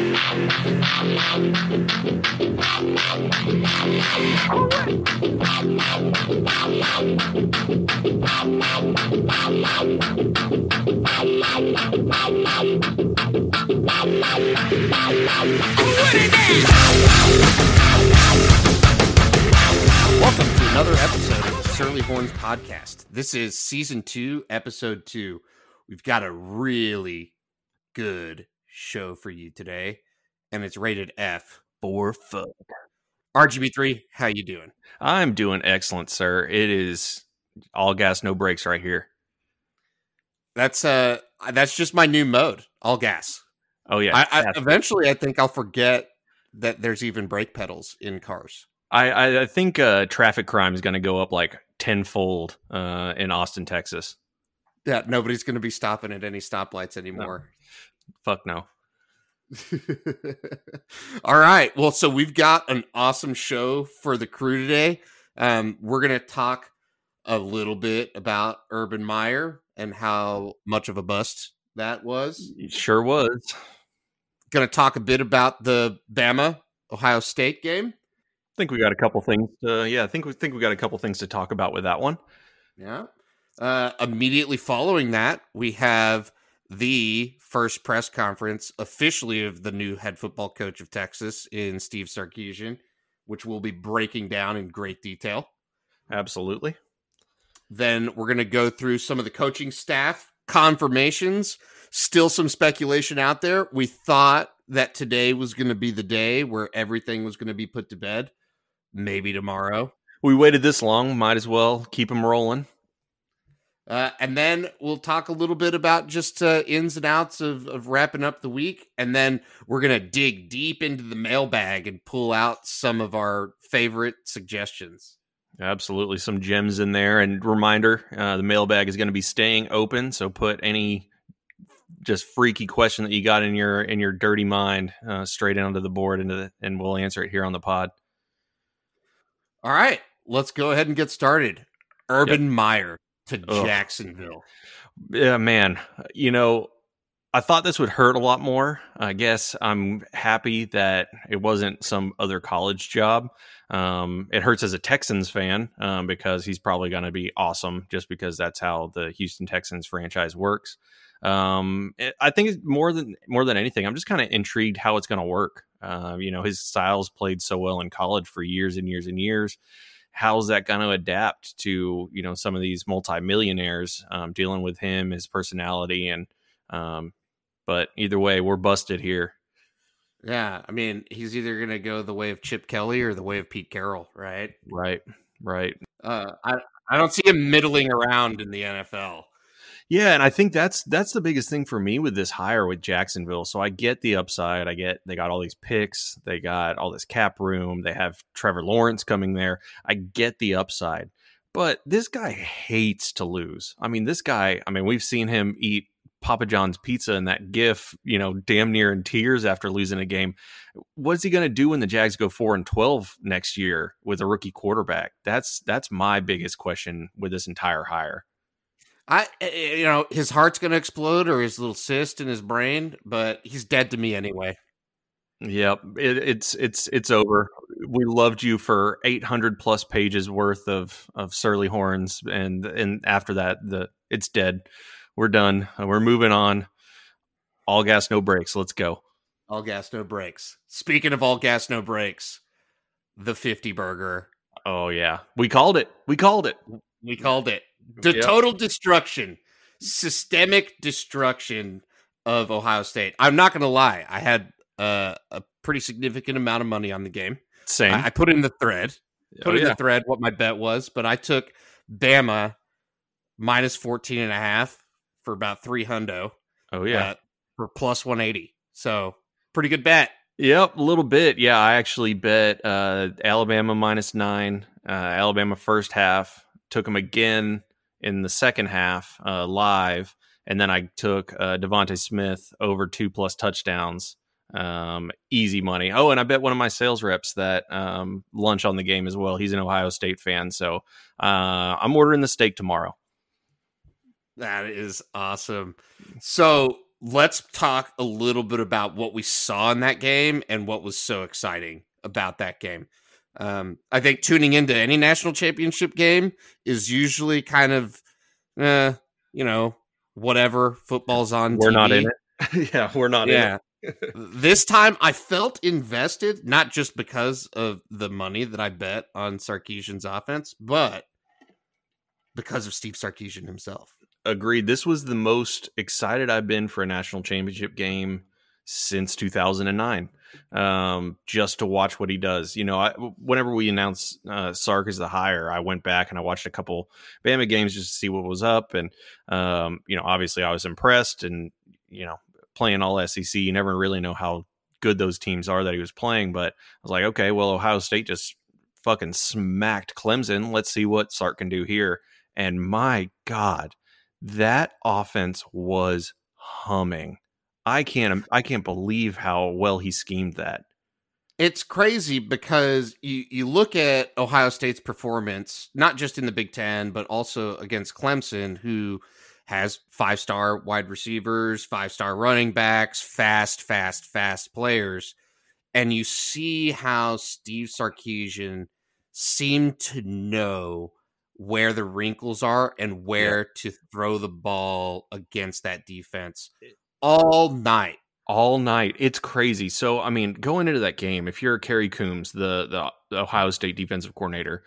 Welcome to another episode of the Surly Horns podcast. This is season two, episode two. We've got a really good show for you today, and it's rated F for fun. RGB3, how you doing? I'm doing excellent, sir. It is all gas, no brakes right here. That's uh that's just my new mode, all gas. Oh yeah. I, I eventually I think I'll forget that there's even brake pedals in cars. I, I, I think uh, traffic crime is going to go up like tenfold uh, in Austin, Texas. Yeah, nobody's going to be stopping at any stoplights anymore. Fuck no. All right. Well, so we've got an awesome show for the crew today. Um, we're going to talk a little bit about Urban Meyer and how much of a bust that was. It sure was. Going to talk a bit about the Bama Ohio State game. I think we got a couple things. To, yeah, I think we think we got a couple things to talk about with that one. Yeah. Uh, immediately following that, we have the first press conference officially of the new head football coach of Texas in Steve Sarkisian, which we'll be breaking down in great detail. Absolutely. Then we're going to go through some of the coaching staff confirmations. Still some speculation out there. We thought that today was going to be the day where everything was going to be put to bed. Maybe tomorrow. We waited this long. Might as well keep them rolling. Uh, and then we'll talk a little bit about just uh, ins and outs of, of wrapping up the week. And then we're going to dig deep into the mailbag and pull out some of our favorite suggestions. Absolutely, some gems in there. And reminder: uh, the mailbag is going to be staying open, so put any just freaky question that you got in your in your dirty mind uh, straight onto the board, into the, and we'll answer it here on the pod. All right, let's go ahead and get started. Urban Meyer to Ugh. Jacksonville. Yeah, man. You know, I thought this would hurt a lot more. I guess I'm happy that it wasn't some other college job. Um, it hurts as a Texans fan um, because he's probably going to be awesome just because that's how the Houston Texans franchise works. Um, it- I think more than more than anything, I'm just kind of intrigued how it's going to work. Uh, you know, his styles played so well in college for years and years and years how's that going to adapt to you know some of these multimillionaires um, dealing with him his personality and um, but either way we're busted here Yeah, I mean, he's either going to go the way of Chip Kelly or the way of Pete Carroll, right? right right Uh, I I don't see him middling around in the NFL. Yeah and i think that's that's the biggest thing for me with this hire with jacksonville so i get the upside i get they got all these picks they got all this cap room they have trevor lawrence coming there i get the upside but this guy hates to lose i mean this guy i mean we've seen him eat Papa John's pizza and that gif, you know, damn near in tears after losing a game. What's he going to do when the Jags go 4 and 12 next year with a rookie quarterback? That's that's my biggest question with this entire hire. I, eh, you know, his heart's going to explode or his little cyst in his brain, but he's dead to me anyway. Yep, it, it's it's it's over. We loved you for 800 plus pages worth of of surly horns and and after that the it's dead. We're done. We're moving on. All gas no brakes. Let's go. All gas, no brakes. Speaking of all gas, no brakes, the 50 burger. Oh yeah. We called it. We called it. We called it the Yep. total destruction, systemic destruction of Ohio State. I'm not going to lie. I had uh, a pretty significant amount of money on the game. Same. I, I put in the thread, put oh, in yeah. the thread what my bet was, but I took Bama minus 14 and a half for about three hundo oh yeah. uh, for plus 180. So pretty good bet. Yep, a little bit. Yeah, I actually bet uh, Alabama minus nine. Uh, Alabama first half. Took them again in the second half uh, live, and then I took uh, DeVonta Smith over two plus touchdowns. Um, easy money. Oh, and I bet one of my sales reps that um, lunch on the game as well. He's an Ohio State fan, so uh, I'm ordering the steak tomorrow. That is awesome. So let's talk a little bit about what we saw in that game and what was so exciting about that game. Um, I think tuning into any national championship game is usually kind of, uh, you know, whatever. Football's on. We're TV. not in it. yeah, we're not yeah. this time I felt invested, not just because of the money that I bet on Sarkisian's offense, but because of Steve Sarkisian himself. Agreed. This was the most excited I've been for a national championship game since 2009 um, just to watch what he does. You know, I, whenever we announced uh, Sark as the hire, I went back and I watched a couple Bama games just to see what was up. And, um, you know, obviously I was impressed and, you know, playing all SEC, you never really know how good those teams are that he was playing. But I was like, okay, well, Ohio State just fucking smacked Clemson. Let's see what Sark can do here. And my God, that offense was humming. I can't I can't believe how well he schemed that. It's crazy because you you look at Ohio State's performance, not just in the Big Ten, but also against Clemson, who has five star wide receivers, five star running backs, fast, fast, fast players. And you see how Steve Sarkisian seemed to know where the wrinkles are and where yeah. to throw the ball against that defense all night. All night. It's crazy. So, I mean, going into that game, if you're Kerry Coombs, the, the, Ohio State defensive coordinator,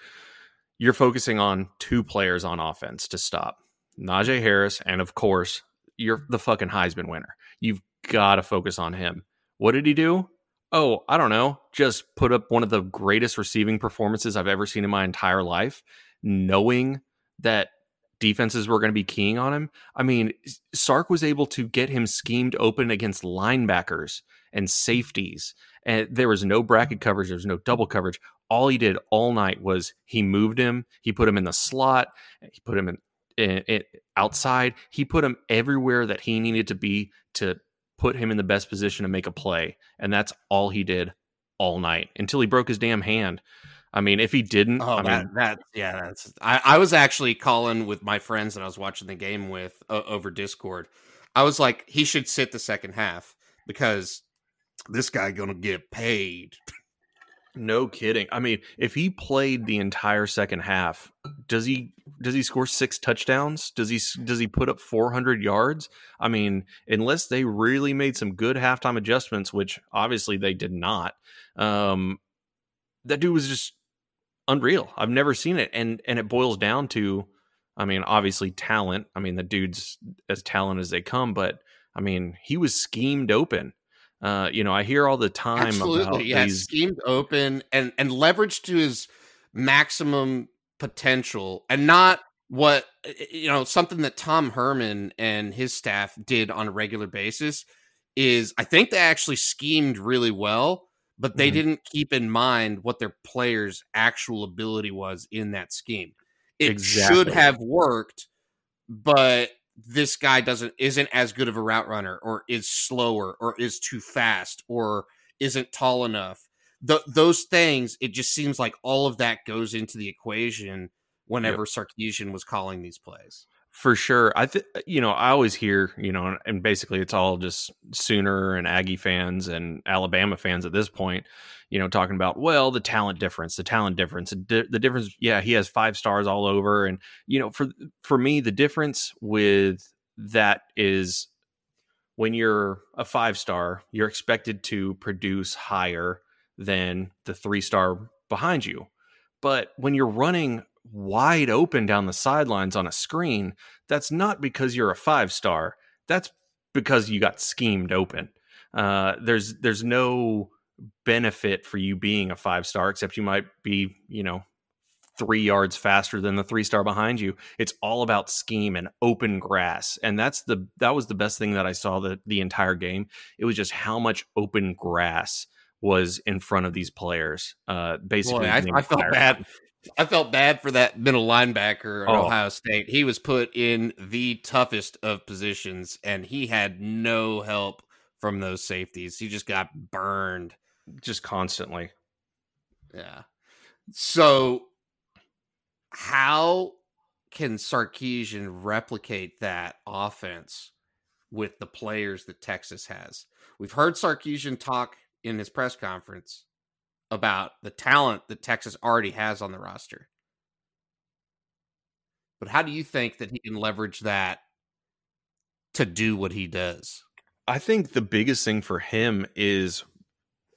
you're focusing on two players on offense to stop Najee Harris, and of course, you're the fucking Heisman winner. You've got to focus on him. What did he do? Oh, I don't know. Just put up one of the greatest receiving performances I've ever seen in my entire life, knowing that defenses were going to be keying on him. I mean, Sark was able to get him schemed open against linebackers and mm. safeties. And there was no bracket coverage, there was no double coverage. All he did all night was he moved him, he put him in the slot, eh, he put him in, in, in outside, he put him everywhere that he needed to be to put him in the best position to make a play. And that's all he did all night until he broke his damn hand. I mean, if he didn't, oh, I that, mean, that, yeah, that's. I, I was actually calling with my friends that I was watching the game with uh, over Discord. I was like, he should sit the second half because this guy gonna get paid. No kidding. I mean, if he played the entire second half, does he does he score six touchdowns? Does he does he put up 400 yards? I mean, unless they really made some good halftime adjustments, which obviously they did not. Um, that dude was just unreal. I've never seen it, and and it boils down to, I mean, obviously talent. I mean, the dude's as talented as they come, but I mean, he was schemed open. Uh, you know, I hear all the time Absolutely, about yeah, these schemed open and and leveraged to his maximum potential, and not what you know something that Tom Herman and his staff did on a regular basis is I think they actually schemed really well but they mm-hmm. didn't keep in mind what their players' actual ability was in that scheme. It exactly. should have worked, but this guy doesn't isn't as good of a route runner or is slower or is too fast or isn't tall enough. The, those things, it just seems like all of that goes into the equation whenever yep. Sarkisian was calling these plays. For sure. I think, you know, I always hear, you know, and basically it's all just Sooner and Aggie fans and Alabama fans at this point, you know, talking about, well, the talent difference, the talent difference, the, difference. Yeah, he has five stars all over. And, you know, for, for me, the difference with that is when you're a five star, you're expected to produce higher than the three star behind you. But when you're running wide open down the sidelines on a screen, that's not because you're a five star. That's because you got schemed open. Uh, there's there's no benefit for you being a five star except you might be you know three yards faster than the three star behind you. It's all about scheme and open grass, and that's the that was the best thing that I saw the the entire game. It was just how much open grass was in front of these players. Uh, basically, Boy, I, I felt bad. I felt bad for that middle linebacker at oh. Ohio State. He was put in the toughest of positions, and he had no help from those safeties. He just got burned just constantly. Yeah. So, how can Sarkisian replicate that offense with the players that Texas has. We've heard Sarkisian talk in his press conference about the talent that Texas already has on the roster. But how do you think that he can leverage that to do what he does? I think the biggest thing for him is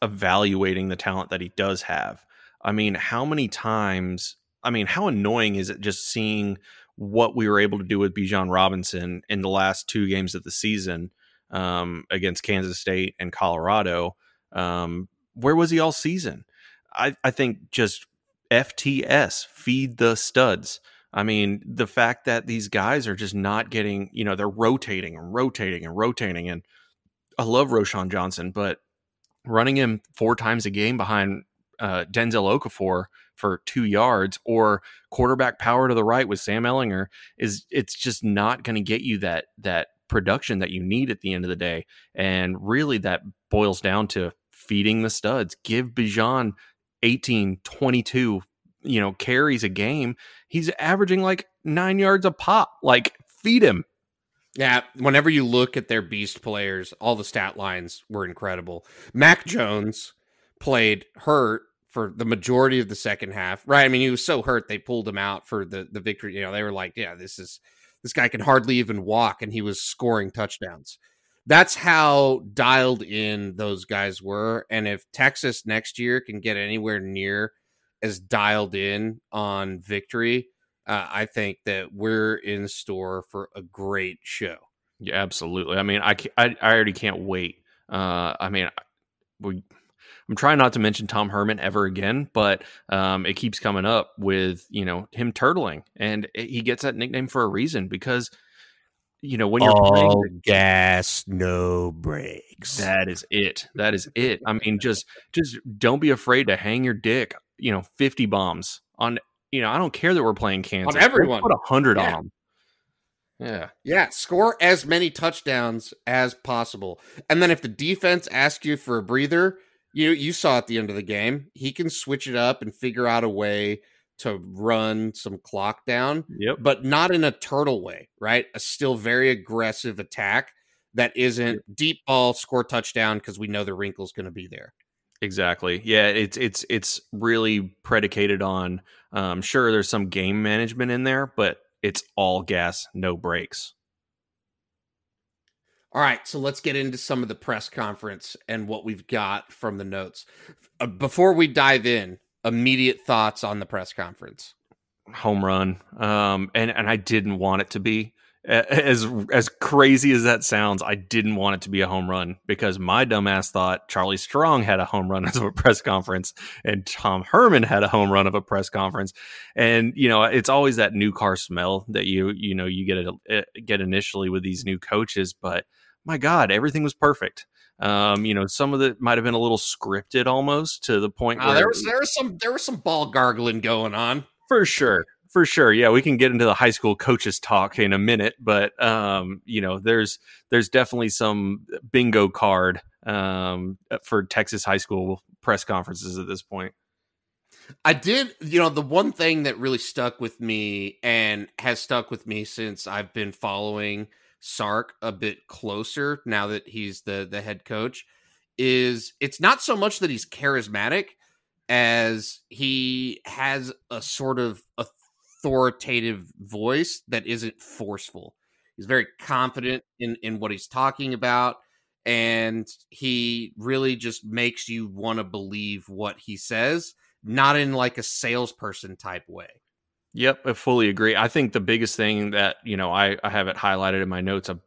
evaluating the talent that he does have. I mean, how many times, I mean, how annoying is it just seeing what we were able to do with Bijan Robinson in the last two games of the season um, against Kansas State and Colorado? Um, where was he all season? I, I think just FTS, feed the studs. I mean, the fact that these guys are just not getting, you know, they're rotating and rotating and rotating. And I love Roschon Johnson, but running him four times a game behind uh, Denzel Okafor for two yards or quarterback power to the right with Sam Ehlinger is it's just not going to get you that that production that you need at the end of the day. And really, that boils down to feeding the studs. Give Bijan 18, 22, you know, carries a game. He's averaging like nine yards a pop. Like, feed him. Yeah, whenever you look at their beast players, all the stat lines were incredible. Mac Jones played hurt for the majority of the second half. Right? I mean, he was so hurt they pulled him out for the the victory. You know, they were like, "Yeah, this is this guy can hardly even walk," and he was scoring touchdowns. That's how dialed in those guys were. And if Texas next year can get anywhere near as dialed in on victory, uh, I think that we're in store for a great show. Yeah, absolutely. I mean, I, I, I already can't wait. Uh, I mean, we, I'm trying not to mention Tom Herman ever again, but um, it keeps coming up with you know him turtling, and he gets that nickname for a reason because you know when you're all playing, gas, no brakes. That is it. That is it. I mean, just just don't be afraid to hang your dick. You know, 50 bombs on you know, I don't care that we're playing Kansas. On everyone. Put a hundred yeah. on them. Yeah. Yeah. Score as many touchdowns as possible. And then if the defense asks you for a breather, you you saw at the end of the game, he can switch it up and figure out a way to run some clock down. Yep. But not in a turtle way, right? A still very aggressive attack that isn't yep. deep ball, score touchdown because we know the wrinkle's going to be there. Exactly. Yeah, it's it's it's really predicated on um sure there's some game management in there, but it's all gas, no brakes. All right, so let's get into some of the press conference and what we've got from the notes. Uh, before we dive in, immediate thoughts on the press conference. Home run. Um and and I didn't want it to be as as crazy as that sounds, I didn't want it to be a home run because my dumbass thought Charlie Strong had a home run of a press conference and Tom Herman had a home run of a press conference, and you know it's always that new car smell that you you know you get a, get initially with these new coaches, but my God, everything was perfect. Um, you know, some of it might have been a little scripted almost to the point uh, where there was there was some there was some ball gargling going on for sure for sure. Yeah, we can get into the high school coaches talk in a minute, but um, you know, there's there's definitely some bingo card um, for Texas high school press conferences at this point. I did, you know, the one thing that really stuck with me and has stuck with me since I've been following Sark a bit closer now that he's the the head coach is it's not so much that he's charismatic as he has a sort of authoritative voice that isn't forceful. He's very confident in in what he's talking about and he really just makes you want to believe what he says, not in like a salesperson type way. Yep, I fully agree. I think the biggest thing that, you know, I, I have it highlighted in my notes of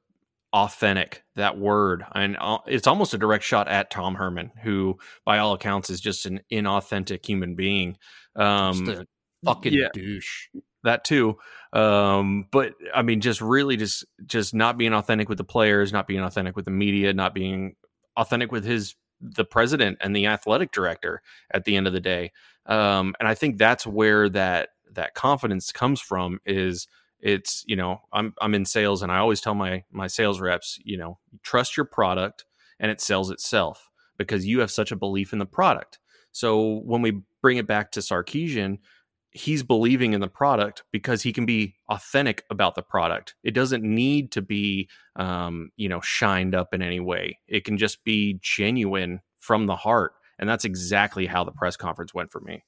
authentic, that word. And uh, it's almost a direct shot at Tom Herman, who by all accounts is just an inauthentic human being. Um, fucking yeah. douche that too. Um, but I mean, just really just just not being authentic with the players, not being authentic with the media, not being authentic with his the president and the athletic director at the end of the day. Um, and I think that's where that that confidence comes from is it's you know I'm I'm in sales and I always tell my my sales reps you know trust your product and it sells itself because you have such a belief in the product. So when we bring it back to Sarkisian, he's believing in the product because he can be authentic about the product. It doesn't need to be, um, you know, shined up in any way. It can just be genuine from the heart, and that's exactly how the press conference went for me.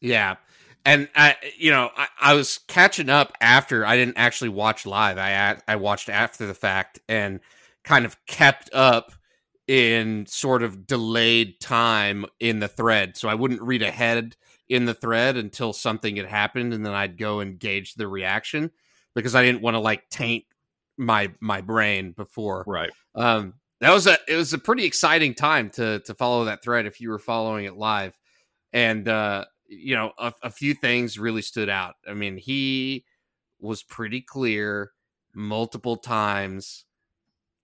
Yeah, and I, you know, I, I was catching up after I didn't actually watch live. I I watched after the fact and kind of kept up in sort of delayed time in the thread, so I wouldn't read ahead in the thread until something had happened and then I'd go and gauge the reaction because I didn't want to like taint my my brain before. Right. Um that was a it was a pretty exciting time to to follow that thread if you were following it live. And uh you know, a, a few things really stood out. I mean, he was pretty clear multiple times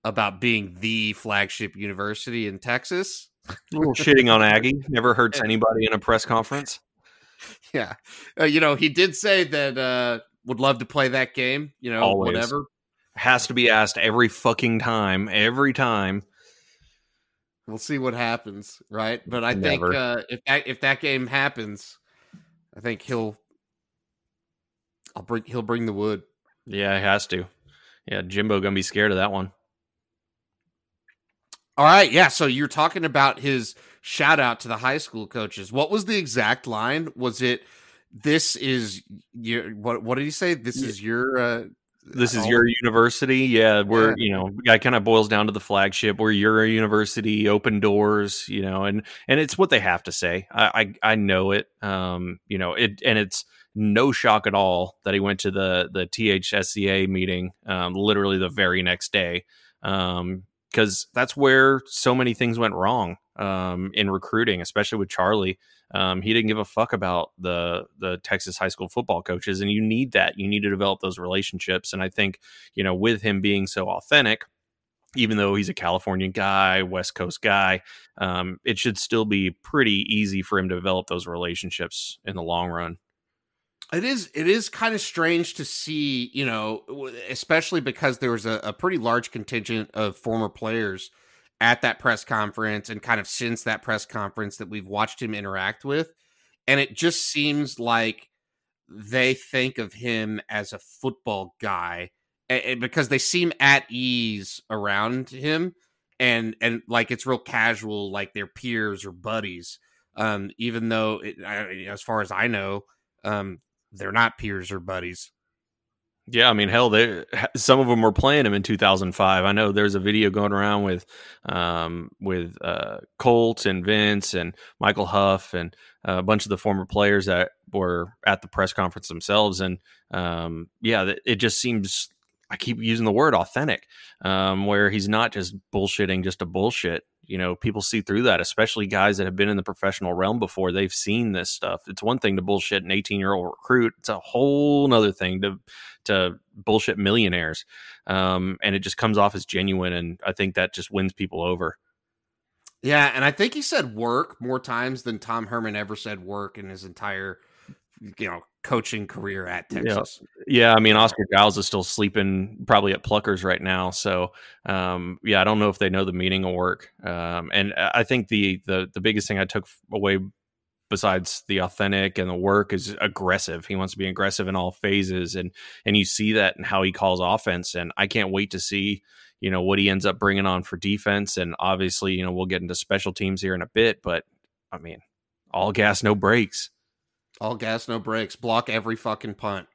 about being the flagship university in Texas. A little shitting on Aggie never hurts anybody in a press conference. yeah, uh, you know, he did say that uh, would love to play that game. You know, Always. whatever has to be asked every fucking time, every time. We'll see what happens, right? But I Never. think uh, if that if that game happens, I think he'll I'll bring he'll bring the wood. Yeah, he has to. Yeah, Jimbo gonna be scared of that one. All right, yeah. So you're talking about his shout out to the high school coaches. What was the exact line? Was it this is your what what did he say? This is your uh this is your university. Yeah, we're yeah. you know, guy kind of boils down to the flagship. We're your university, open doors, you know, and and it's what they have to say. I I, I know it. Um, you know, it and it's no shock at all that he went to the the THSCA meeting um, literally the very next day. Um, because that's where so many things went wrong um, in recruiting, especially with Charlie. Um, he didn't give a fuck about the the Texas high school football coaches, and you need that. You need to develop those relationships. And I think you know, with him being so authentic, even though he's a California guy, West Coast guy, um, it should still be pretty easy for him to develop those relationships in the long run. It is it is kind of strange to see, you know, especially because there was a, a, pretty large contingent of former players at that press conference and kind of since that press conference that we've watched him interact with. And it just seems like they think of him as a football guy because they seem at ease around him and and like it's real casual like their peers or buddies um even though it, as far as i know um they're not peers or buddies. Yeah, I mean, hell, they some of them were playing him in 2005. I know there's a video going around with um, with uh, Colt and Vince and Michael Huff and a bunch of the former players that were at the press conference themselves. And um, yeah, it just seems I keep using the word authentic, um, where he's not just bullshitting just a bullshit you know people see through that especially guys that have been in the professional realm before they've seen this stuff. It's one thing to bullshit an 18 year old recruit it's a whole nother thing to to bullshit millionaires um, and it just comes off as genuine and i think that just wins people over. Yeah and i think he said work more times than tom herman ever said work in his entire you know coaching career at Texas. Yeah, yeah I mean Oscar Giles is still sleeping probably at Pluckers right now. So um, yeah, I don't know if they know the meaning of work. Um, and I think the the the biggest thing I took away besides the authentic and the work is aggressive. He wants to be aggressive in all phases and and you see that in how he calls offense and I can't wait to see you know what he ends up bringing on for defense and obviously you know we'll get into special teams here in a bit but I mean all gas no brakes. All gas, no brakes. Block every fucking punt.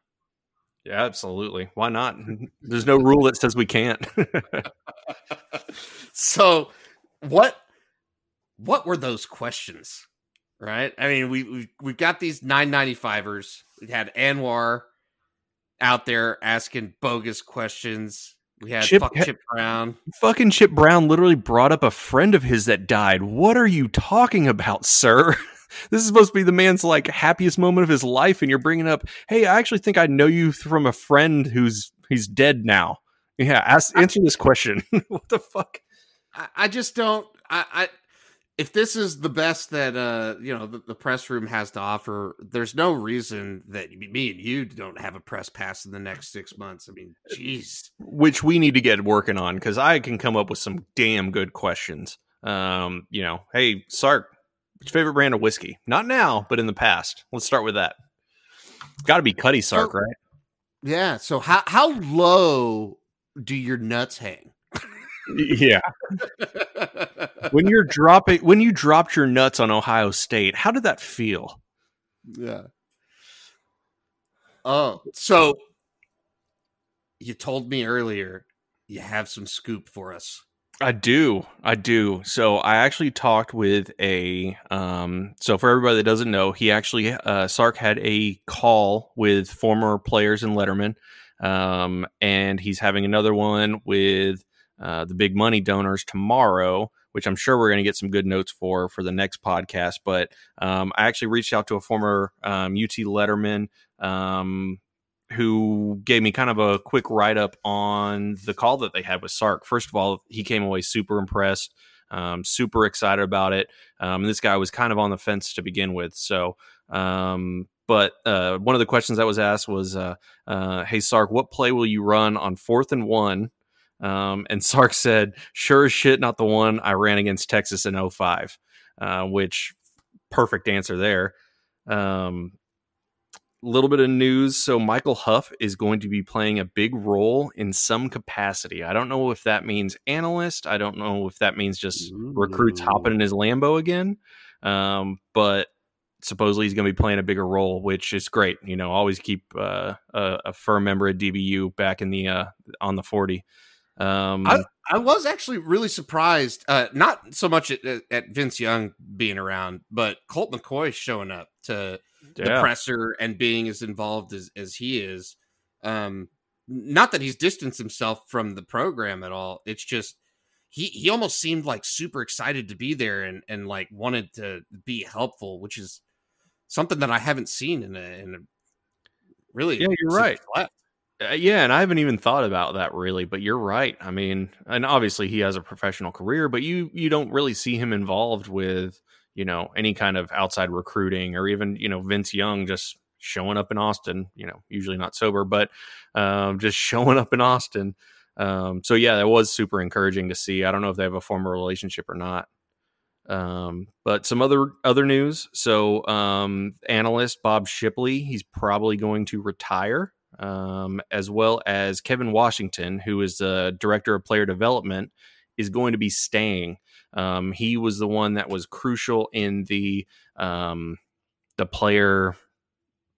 Yeah, absolutely. Why not? There's no rule that says we can't. so, what what were those questions? Right? I mean, we we we've got these 995ers. We had Anwar out there asking bogus questions. We had Chip, fuck Chip Brown. Fucking Chip Brown literally brought up a friend of his that died. What are you talking about, sir? this is supposed to be the man's like happiest moment of his life, and you're bringing up, hey, I actually think I know you from a friend who's he's dead now. Yeah, ask answer this question. what the fuck? I, I just don't. I, I if this is the best that uh you know the, the, press room has to offer there's no reason that me and you don't have a press pass in the next six months i mean jeez which we need to get working on because i can come up with some damn good questions um you know hey sark favorite brand of whiskey? Not now, but in the past. Let's start with that. Got to be Cutty Sark, so, right? Yeah. So how how low do your nuts hang? yeah. when you're dropping when you dropped your nuts on Ohio State, how did that feel? Yeah. Oh, so you told me earlier you have some scoop for us. I do. I do. So I actually talked with a um so for everybody that doesn't know, he actually uh Sark had a call with former players in Letterman. Um and he's having another one with uh the big money donors tomorrow, which I'm sure we're going to get some good notes for for the next podcast, but um I actually reached out to a former um UT Letterman um who gave me kind of a quick write up on the call that they had with Sark. First of all, he came away super impressed, um, super excited about it. Um, this guy was kind of on the fence to begin with. So, um, but uh, one of the questions that was asked was, uh, uh, "Hey Sark, what play will you run on fourth and one?" Um, and Sark said, "Sure as shit, not the one I ran against Texas in 05, uh, which perfect answer there. Um, little bit of news. So Michael Huff is going to be playing a big role in some capacity. I don't know if that means analyst. I don't know if that means just Ooh. recruits hopping in his Lambo again. Um, but supposedly he's going to be playing a bigger role, which is great. You know, always keep uh, a, a, firm member of DBU back in the uh, on the forty. Um, I, I was actually really surprised, uh, not so much at, at Vince Young being around, but Colt McCoy showing up to yeah. the presser and being as involved as, as he is. Um, not that he's distanced himself from the program at all. It's just he he almost seemed like super excited to be there and and like wanted to be helpful, which is something that I haven't seen in a in a really yeah you're right. Uh, yeah, and I haven't even thought about that really, but you're right. I mean, and obviously he has a professional career, but you you don't really see him involved with you know any kind of outside recruiting or even you know Vince Young just showing up in Austin. You know, usually not sober, but um, just showing up in Austin. Um, so yeah, that was super encouraging to see. I don't know if they have a former relationship or not. Um, but some other other news. So um, analyst Bob Shipley, he's probably going to retire. Um, as well as Kevin Washington, who is the director of player development, is going to be staying. Um, he was the one that was crucial in the um, the player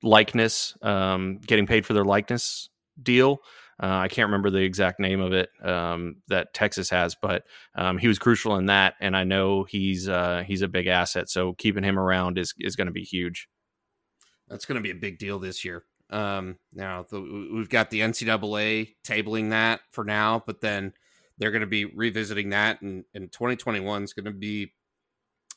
likeness, um, getting paid for their likeness deal. Uh, I can't remember the exact name of it um, that Texas has, but um, he was crucial in that, and I know he's uh, he's a big asset. So keeping him around is is going to be huge. That's going to be a big deal this year. Um, now the, we've got the NCAA tabling that for now, but then they're going to be revisiting that, and, and 2021 is going to be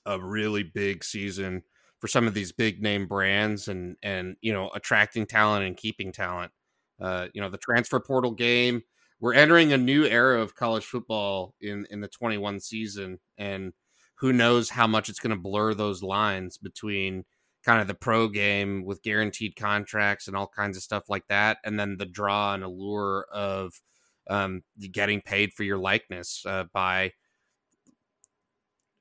a really big season for some of these big name brands, and and you know attracting talent and keeping talent. Uh, you know the transfer portal game. We're entering a new era of college football in in the 21 season, and who knows how much it's going to blur those lines between kind of the pro game with guaranteed contracts and all kinds of stuff like that, and then the draw and allure of um, getting paid for your likeness uh, by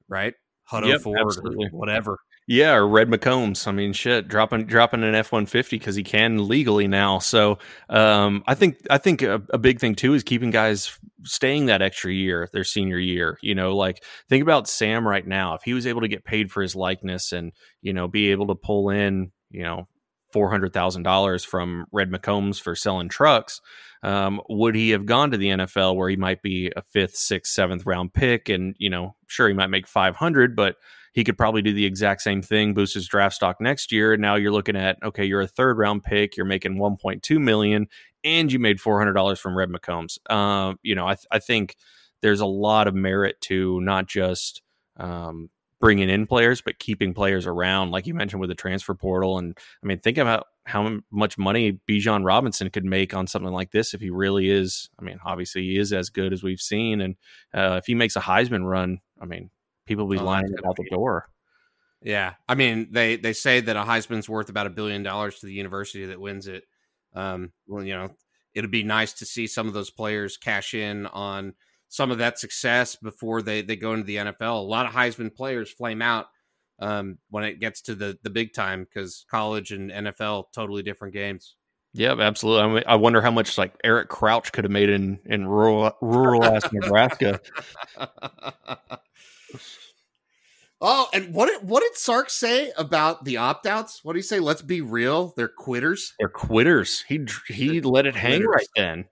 right Hutto yep, Ford absolutely. whatever. Yeah, or Red McCombs. I mean, shit, dropping dropping an F one fifty because he can legally now. So um, I think I think a, a, big thing too is keeping guys staying that extra year, their senior year. You know, like think about Sam right now. If he was able to get paid for his likeness and you know be able to pull in you know four hundred thousand dollars from Red McCombs for selling trucks, um, would he have gone to the NFL where he might be a fifth, sixth, seventh round pick, and you know, sure he might make five hundred, but he could probably do the exact same thing, boost his draft stock next year. And now you're looking at okay, you're a third round pick, you're making one point two million, and you made four hundred dollars from Red McCombs. Um, you know, I, th- I think there's a lot of merit to not just um, bringing in players, but keeping players around, like you mentioned with the transfer portal. And I mean, think about how much money Bijan Robinson could make on something like this if he really is. I mean, obviously he is as good as we've seen, and uh, if he makes a Heisman run, I mean, people will be oh, lining out the door. Yeah, I mean, they they say that a Heisman's worth about a billion dollars to the university that wins it. Um, well, you know, it'd be nice to see some of those players cash in on some of that success before they they go into the NFL. A lot of Heisman players flame out um, when it gets to the the big time because college and NFL totally different games. Yeah, absolutely. I, mean, I wonder how much like Eric Crouch could have made in in rural rural ass Nebraska. oh, and what did what did Sark say about the opt outs? What did he say? Let's be real, they're quitters. They're quitters. He he let it hang right then.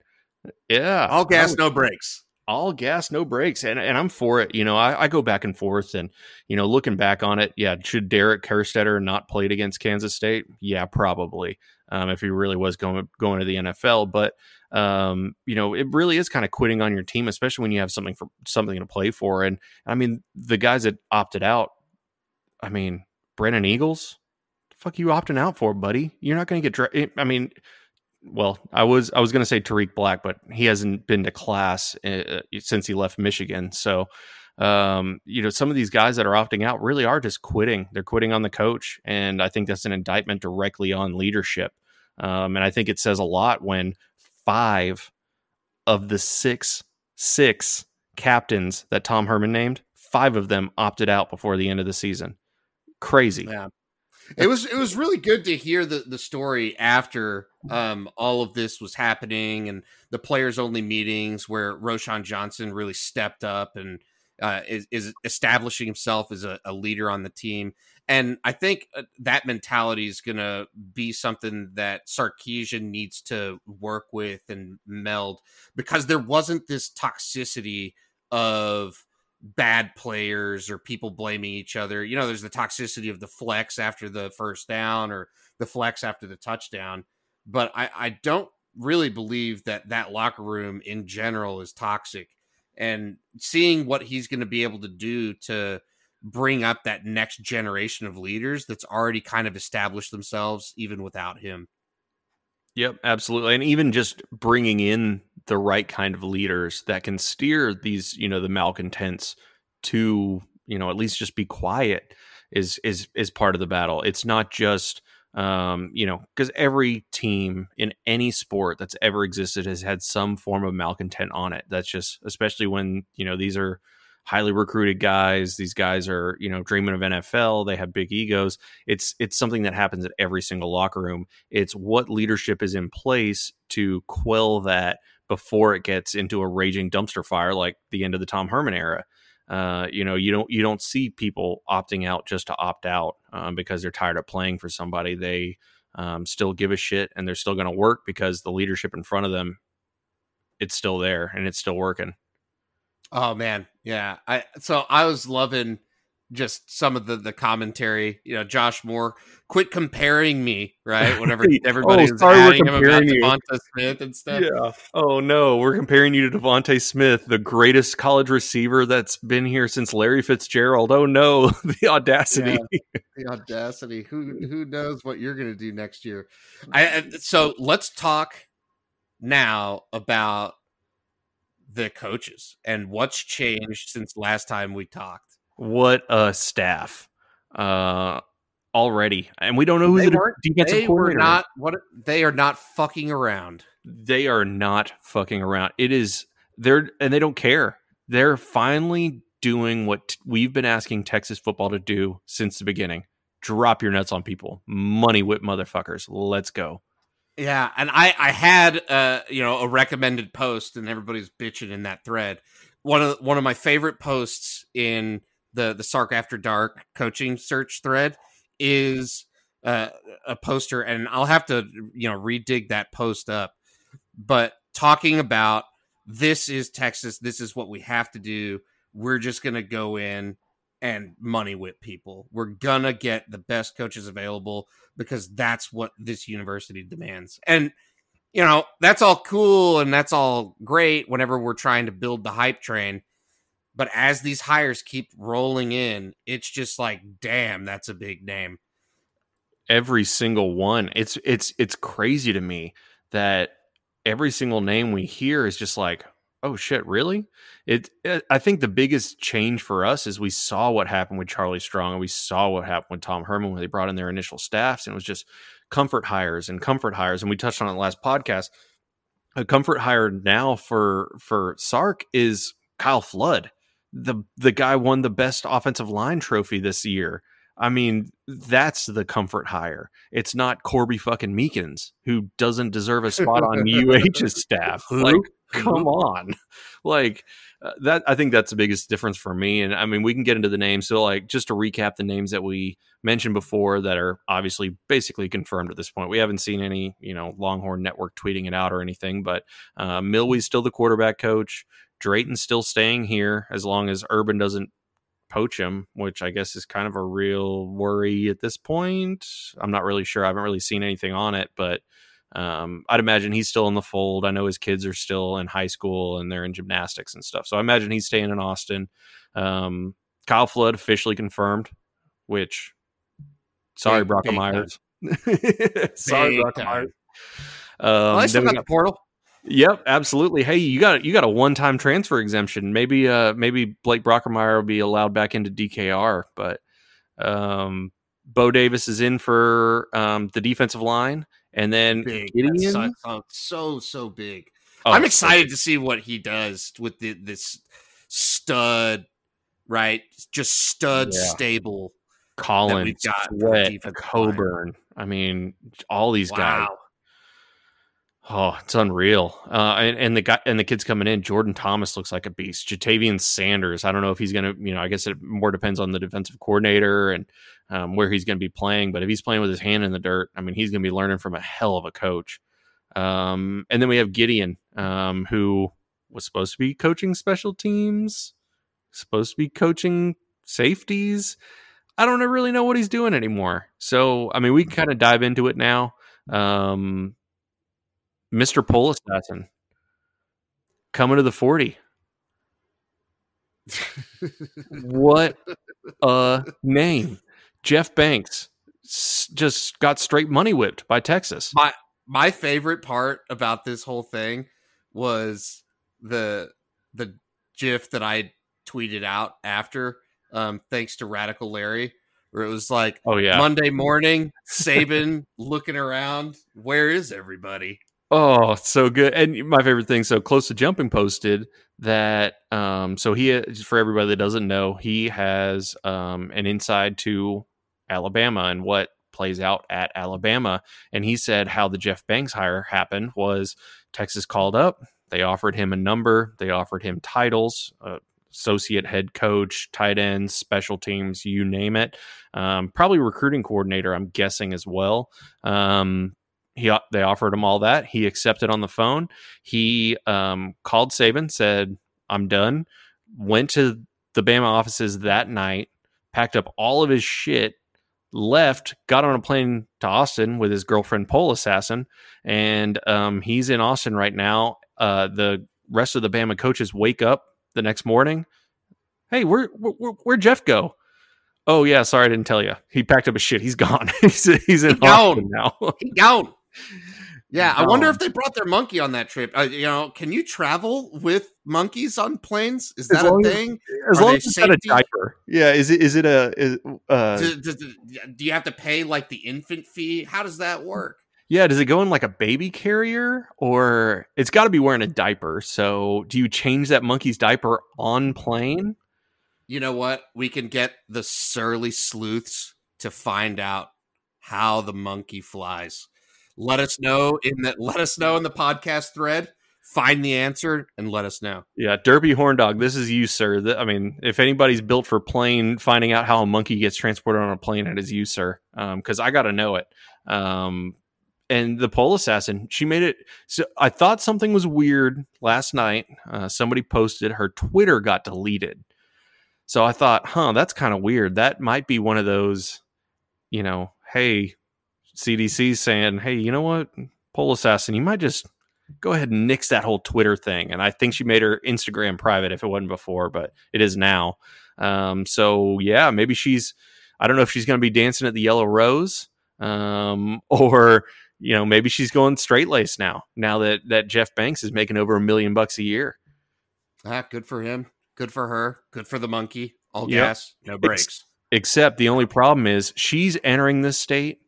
Yeah, all gas, no brakes all gas, no brakes. And, and I'm for it. You know, I, I, go back and forth and, you know, looking back on it, yeah, should Derek Kerstetter not played against Kansas State? Yeah, probably. Um, if he really was going going to the NFL. But um, you know, it really is kind of quitting on your team, especially when you have something for something to play for. And I mean, the guys that opted out, I mean, Brennan Eagles, fuck you opting out for, buddy? You're not going to get. Dra- I mean, well, I was I was going to say Tarik Black, but he hasn't been to class uh, since he left Michigan. So, um, you know, some of these guys that are opting out really are just quitting. They're quitting on the coach, and I think that's an indictment directly on leadership. Um, and I think it says a lot when five of the six six captains that Tom Herman named, five of them opted out before the end of the season. Crazy. Yeah it was it was really good to hear the the story after um, all of this was happening and the players only meetings where Roschon Johnson really stepped up and uh, is, is, establishing himself as a, a, leader on the team. And I think uh, that mentality is going to be something that Sarkisian needs to work with and meld because there wasn't this toxicity of bad players or people blaming each other. You know, there's the toxicity of the flex after the first down or the flex after the touchdown. But I, I don't really believe that that locker room in general is toxic. And seeing what he's going to be able to do to bring up that next generation of leaders that's already kind of established themselves even without him. Yep, absolutely. And even just bringing in the right kind of leaders that can steer these, you know, the malcontents to, you know, at least just be quiet is is is part of the battle. It's not just um, you know, because every team in any sport that's ever existed has had some form of malcontent on it. That's just especially when, you know, these are highly recruited guys. These guys are, you know, dreaming of NFL. They have big egos. It's it's something that happens at every single locker room. It's what leadership is in place to quell that before it gets into a raging dumpster fire like the end of the Tom Herman era. Uh, you know, you don't you don't see people opting out just to opt out um, because they're tired of playing for somebody. They um, still give a shit and they're still going to work because the leadership in front of them, it's still there and it's still working. Oh man, yeah. I so I was loving just some of the the commentary. You know, Josh Moore, quit comparing me, right? Whenever everybody oh, sorry, adding him about you. DeVonta Smith and stuff. Yeah. Oh no, we're comparing you to DeVonta Smith, the greatest college receiver that's been here since Larry Fitzgerald. Oh no, the audacity. Yeah, the audacity. Who who knows what you're going to do next year? I so let's talk now about the coaches and what's changed since last time we talked. What a staff uh, already, and we don't know who they the defensive they coordinator. Were not what they are not fucking around. They are not fucking around. It is they're and they don't care. They're finally doing what we've been asking Texas football to do since the beginning. Drop your nuts on people, money whip motherfuckers. Let's go. Yeah, and I I had uh you know a recommended post, and everybody's bitching in that thread. One of one of my favorite posts in the the Sark After Dark coaching search thread is uh, a poster, and I'll have to you know redig that post up, but talking about this is Texas, this is what we have to do. We're just gonna go in and money whip people. We're gonna get the best coaches available because that's what this university demands. And you know, that's all cool and that's all great whenever we're trying to build the hype train. But as these hires keep rolling in, it's just like, damn, that's a big name. Every single one. It's it's it's crazy to me that every single name we hear is just like, oh shit, really? It, it, I think the biggest change for us is we saw what happened with Charlie Strong and we saw what happened with Tom Herman when they brought in their initial staffs and it was just comfort hires and comfort hires and we touched on it last podcast. A comfort hire now for for Sark is Kyle Flood. The the guy won the best offensive line trophy this year. I mean, that's the comfort hire. It's not Corby fucking Meekins who doesn't deserve a spot on UH's staff. Like, come on. Like uh, that I think that's the biggest difference for me and I mean we can get into the names so like just to recap the names that we mentioned before that are obviously basically confirmed at this point. We haven't seen any, you know, Longhorn network tweeting it out or anything, but uh still the quarterback coach. Drayton's still staying here as long as Urban doesn't poach him, which I guess is kind of a real worry at this point. I'm not really sure. I haven't really seen anything on it, but um, I'd imagine he's still in the fold. I know his kids are still in high school and they're in gymnastics and stuff. So I imagine he's staying in Austin. Um, Kyle Flood officially confirmed, which sorry, big, Brock Myers. sorry, Brock Myers. Um, well, I still got, got the portal. Yep, absolutely. Hey, you got you got a one time transfer exemption. Maybe uh maybe Blake Brockermeyer will be allowed back into DKR, but um Bo Davis is in for um the defensive line, and then big. Gideon, oh, so so big. Oh, I'm excited to see what he does with the, this stud, right? Just stud yeah. stable. Collins, Sweat, Coburn. I mean, all these wow. guys Oh, it's unreal. Uh, and, and, the guy and the kids coming in, Jordan Thomas looks like a beast. Ja'Tavion Sanders. I don't know if he's going to, you know, I guess it more depends on the defensive coordinator and um, where he's going to be playing. But if he's playing with his hand in the dirt, I mean, he's going to be learning from a hell of a coach. Um, and then we have Gideon, um, who was supposed to be coaching special teams, supposed to be coaching safeties. I don't really know what he's doing anymore. So, I mean, we can kind of dive into it now. Um, Mr. Pole Assassin coming to the 40. what a name. Jeff Banks just got straight money whipped by Texas. My my favorite part about this whole thing was the the gif that I tweeted out after um thanks to Radical Larry where it was like oh yeah Monday morning Saban looking around where is everybody Oh, so good. And my favorite thing, so close to jumping posted that um so he for everybody that doesn't know, he has um an inside to Alabama and what plays out at Alabama. And he said how the Jeff Banks hire happened was Texas called up, they offered him a number, they offered him titles, uh, associate head coach, tight ends, special teams, you name it. Um, probably recruiting coordinator, I'm guessing as well. Um, he they offered him all that. He accepted on the phone. He um, called Saban, said, "I'm done." Went to the Bama offices that night, packed up all of his shit, left, got on a plane to Austin with his girlfriend Pole Assassin, and um, he's in Austin right now. Uh, the rest of the Bama coaches wake up the next morning. Hey, where where where'd Jeff go? Oh yeah, sorry I didn't tell you. He packed up his shit. He's gone. he's he's in he Austin now. he gone. Yeah, I wonder if they brought their monkey on that trip. Uh, you know, can you travel with monkeys on planes? Is that a thing? As, as long as it's not a diaper. Yeah, is it? Is it a? Is, uh, do, do, do, you have to pay like the infant fee? How does that work? Yeah, does it go in like a baby carrier, or it's got to be wearing a diaper? So, do you change that monkey's diaper on plane? You know what? We can get the surly sleuths to find out how the monkey flies let us know in that. Let us know in the podcast thread. Find the answer and let us know. Yeah, Derby Horn Dog, this is you, sir. I mean, if anybody's built for plane, finding out how a monkey gets transported on a plane, it is you, sir. Because um, I got to know it. Um, and the pole assassin, she made it. So I thought something was weird last night. Uh, somebody posted her Twitter got deleted. So I thought, huh, that's kind of weird. That might be one of those, you know, hey, CDC saying, hey, you know what, Pole Assassin, you might just go ahead and nix that whole Twitter thing. And I think she made her Instagram private if it wasn't before, but it is now. Um, so yeah, maybe she's, I don't know if she's going to be dancing at the Yellow Rose, um, or you know, maybe she's going straight lace now. Now that that Jeff Banks is making over a million bucks a year. Ah, good for him. Good for her. Good for the monkey. All yep. gas, no brakes. Ex- except the only problem is she's entering this state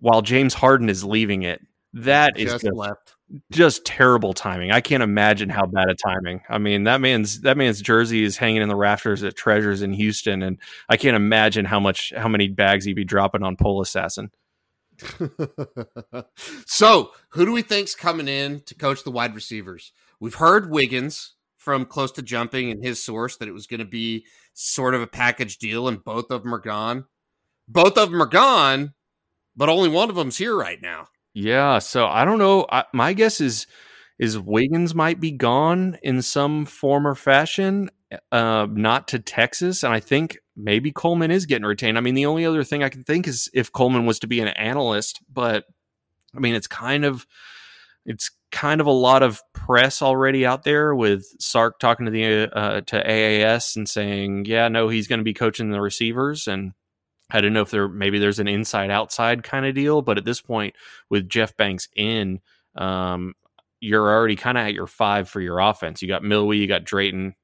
while James Harden is leaving it. That is just, left. just terrible timing. I can't imagine how bad a timing. I mean, that man's that man's jersey is hanging in the rafters at Treasures in Houston, and I can't imagine how much how many bags he'd be dropping on Pole Assassin. so, who do we think's coming in to coach the wide receivers? We've heard Wiggins from close to jumping and his source that it was going to be sort of a package deal, and both of them are gone. Both of them are gone, but only one of them's here right now. Yeah, so I don't know. I, my guess is is Wiggins might be gone in some form or fashion, uh, not to Texas, and I think maybe Coleman is getting retained. I mean, the only other thing I can think is if Coleman was to be an analyst, but I mean, it's kind of it's kind of a lot of press already out there with Sark talking to the uh, to AAS and saying, yeah, no, he's going to be coaching the receivers and I don't know if there maybe there's an inside outside kind of deal, but at this point with Jeff Banks in, um, you're already kind of at your five for your offense. You got Milwee, you got Drayton,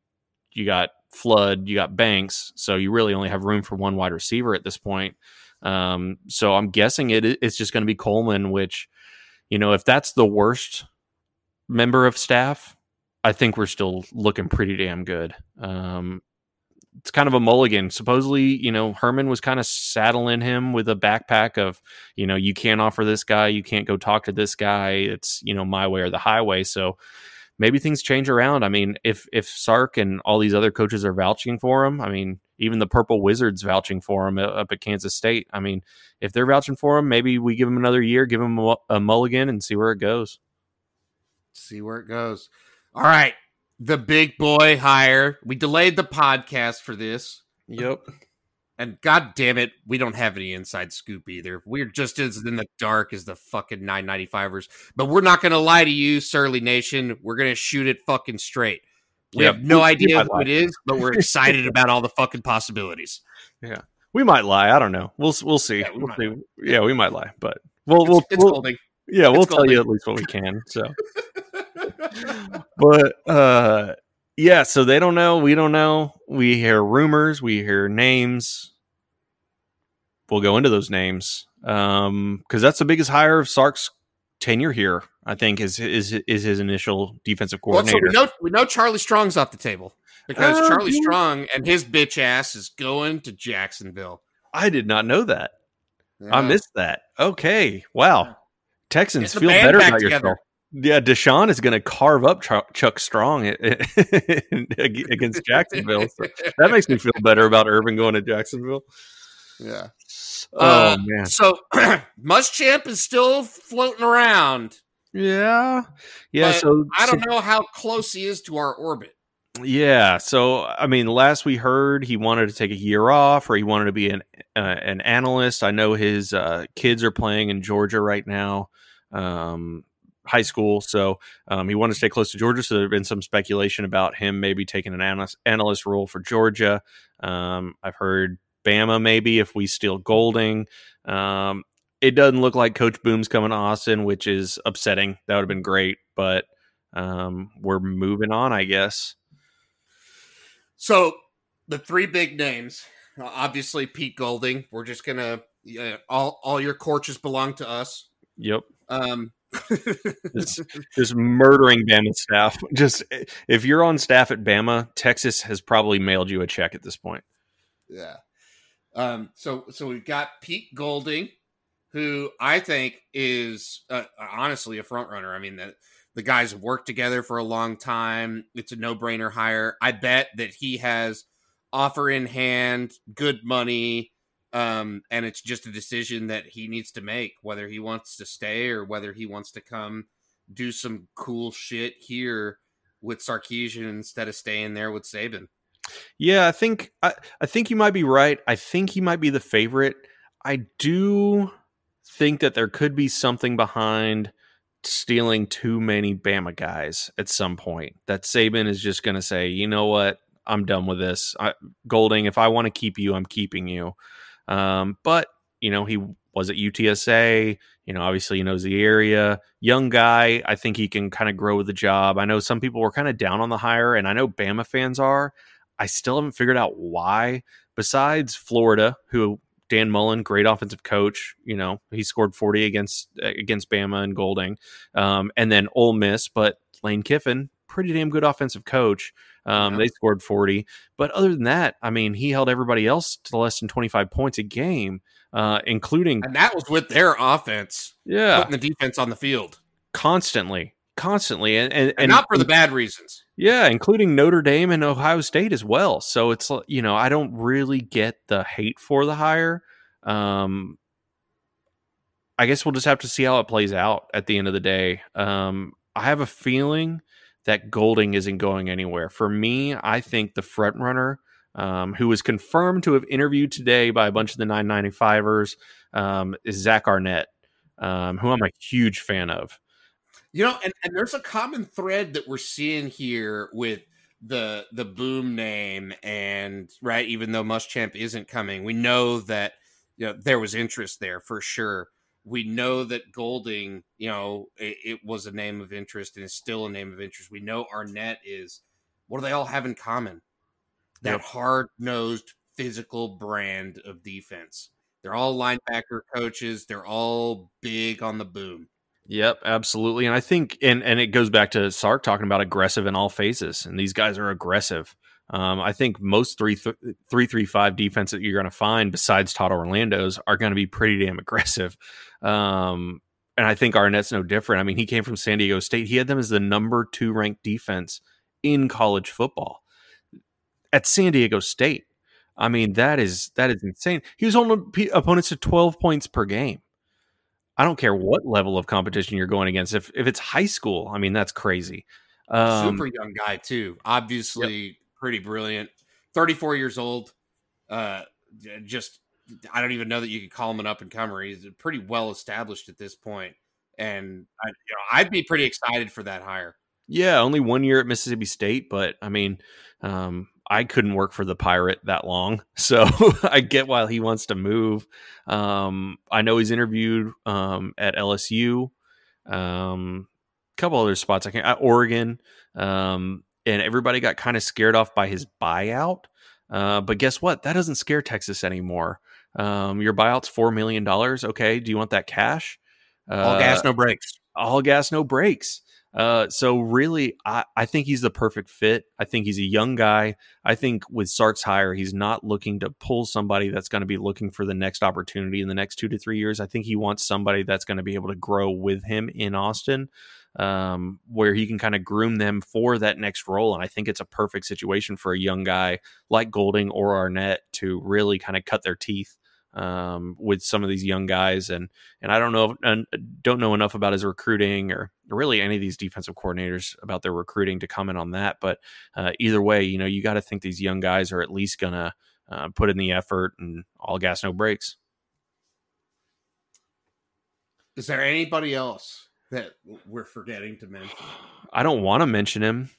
you got Flood, you got Banks, so you really only have room for one wide receiver at this point. Um, so I'm guessing it it's just going to be Coleman, which you know if that's the worst member of staff, I think we're still looking pretty damn good. Um, it's kind of a mulligan. Supposedly, you know, Herman was kind of saddling him with a backpack of, you know, you can't offer this guy, you can't go talk to this guy. It's, you know, my way or the highway. So maybe things change around. I mean, if if Sark and all these other coaches are vouching for him, I mean, even the Purple Wizards vouching for him uh, up at Kansas State. I mean, if they're vouching for him, maybe we give him another year, give him a, a mulligan, and see where it goes. See where it goes. All right the big boy hire. We delayed the podcast for this. Yep. And god damn it, we don't have any inside scoop either. We're just as in the dark as the fucking 995ers. But we're not gonna lie to you, Surly Nation. We're gonna shoot it fucking straight. We have no we, idea who it is, but we're excited about all the fucking possibilities. Yeah. We might lie. I don't know. We'll we'll see. Yeah, we, we'll see. Yeah, we might lie, but we'll it's, we'll, it's we'll yeah, we'll it's tell you at least what we can. So but uh yeah, so they don't know, we don't know. We hear rumors, we hear names. We'll go into those names. Um cuz that's the biggest hire of Sark's tenure here, I think is is is his initial defensive coordinator. Well, so we know we know Charlie Strong's off the table because uh, Charlie Strong and his bitch ass is going to Jacksonville. I did not know that. Yeah. I missed that. Okay. Wow. Texans feel better about together. yourself. Yeah, Deshaun is going to carve up Chuck Strong against Jacksonville. So that makes me feel better about Urban going to Jacksonville. Yeah. Oh uh, man. So Muschamp is still floating around. Yeah. Yeah. So I don't so, know how close he is to our orbit. Yeah. So I mean, last we heard, he wanted to take a year off, or he wanted to be an uh, an analyst. I know his uh, kids are playing in Georgia right now. Um, high school. So um, he wanted to stay close to Georgia. So there had been some speculation about him maybe taking an analyst, analyst role for Georgia. Um, I've heard Bama maybe if we steal Golding. Um, it doesn't look like Coach Boom's coming to Austin, which is upsetting. That would have been great, but um, we're moving on, I guess. So the three big names, obviously Pete Golding. We're just gonna uh, all all your coaches belong to us. Yep. Um, just, just murdering Bama staff. Just if you're on staff at Bama, Texas has probably mailed you a check at this point. Yeah. Um, so so we've got Pete Golding, who I think is uh, honestly a front runner. I mean the the guys have worked together for a long time. It's a no brainer hire. I bet that he has offer in hand, good money, um, and it's just a decision that he needs to make whether he wants to stay or whether he wants to come do some cool shit here with Sarkisian instead of staying there with Saban. Yeah, I think I, I think you might be right. I think he might be the favorite. I do think that there could be something behind stealing too many Bama guys at some point. That Saban is just going to say, you know what, I'm done with this. I, Golding, if I want to keep you, I'm keeping you. Um, but you know, he was at UTSA. You know, obviously he knows the area. Young guy. I think he can kind of grow with the job. I know some people were kind of down on the hire, and I know Bama fans are. I still haven't figured out why. Besides Florida, who Dan Mullen, great offensive coach. You know, he scored 40 against against Bama and Golding, um, and then Ole Miss. But Lane Kiffin, pretty damn good offensive coach. Um, yeah. They scored 40, but other than that, I mean, he held everybody else to less than 25 points a game, uh, including and that was with their offense. Yeah, putting the defense on the field constantly, constantly, and and, and, and not for the bad reasons. Yeah, including Notre Dame and Ohio State as well. So it's you know I don't really get the hate for the hire. Um, I guess we'll just have to see how it plays out at the end of the day. Um, I have a feeling that Golding isn't going anywhere. For me, I think the front runner, um, who was confirmed to have interviewed today by a bunch of the 995ers, um, is Zach Arnett, um, who I'm a huge fan of. You know, and, and there's a common thread that we're seeing here with the the boom name and right even though muschamp isn't coming we know that you know there was interest there for sure we know that golding you know it, it, was a name of interest and is still a name of interest we know arnett is what do they all have in common that yep. hard-nosed physical brand of defense they're all linebacker coaches they're all big on the boom Yep, absolutely. And I think and and it goes back to Sark talking about aggressive in all phases. And these guys are aggressive. Um, I think most three th- three three five defense that you're going to find besides Todd Orlando's are going to be pretty damn aggressive. Um, and I think Arnett's no different. I mean, he came from San Diego State. He had them as the number two ranked defense in college football at San Diego State. I mean, that is that is insane. He was holding opponents to 12 points per game. I don't care what level of competition you're going against. If if it's high school, I mean that's crazy. Um, Super young guy too. Obviously yep. Pretty brilliant. 34 years old. Uh, just I don't even know that you could call him an up and comer. He's pretty well established at this point, and I, you know, I'd be pretty excited for that hire. Yeah, only one year at Mississippi State, but I mean, um, I couldn't work for the pirate that long, so I get why he wants to move. Um, I know he's interviewed um, at LSU, um, a couple other spots. I can Oregon, um, and everybody got kind of scared off by his buyout. Uh, but guess what? That doesn't scare Texas anymore. Um, your buyout's four million dollars. Okay, do you want that cash? Uh, all gas, no brakes. All gas, no brakes. Uh, so really, I, I think he's the perfect fit. I think he's a young guy. I think with Sark's hire, he's not looking to pull somebody that's going to be looking for the next opportunity in the next two to three years. I think he wants somebody that's going to be able to grow with him in Austin, um, where he can kind of groom them for that next role. And I think it's a perfect situation for a young guy like Golding or Arnett to really kind of cut their teeth um, with some of these young guys, and and I don't know don't know enough about his recruiting or really any of these defensive coordinators about their recruiting to comment on that. But uh, either way, you know, you got to think these young guys are at least gonna uh, put in the effort and all gas no brakes. Is there anybody else that we're forgetting to mention? I don't want to mention him,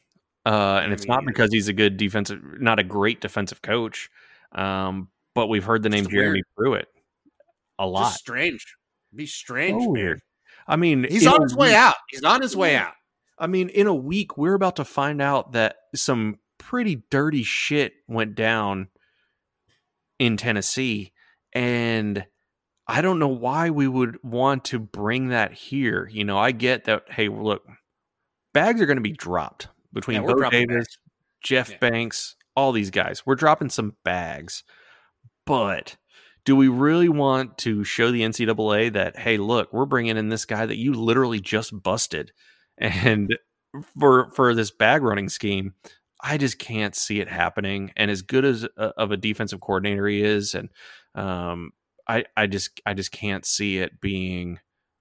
uh, and it's not because he's a good defensive, not a great defensive coach. Um, but we've heard the name Jeremy Pruitt a lot. Just strange. be strange, weird. I mean, he's on his week, way out. He's on his way out. I mean, in a week, we're about to find out that some pretty dirty shit went down in Tennessee. And I don't know why we would want to bring that here. You know, I get that, hey, look, bags are going to be dropped between yeah, Bo Davis, bags. Jeff yeah. Banks, all these guys. We're dropping some bags. But do we really want to show the NCAA that, hey, look, we're bringing in this guy that you literally just busted, and for for this bag running scheme, I just can't see it happening. And as good as a, of a defensive coordinator he is, and um, I I just I just can't see it being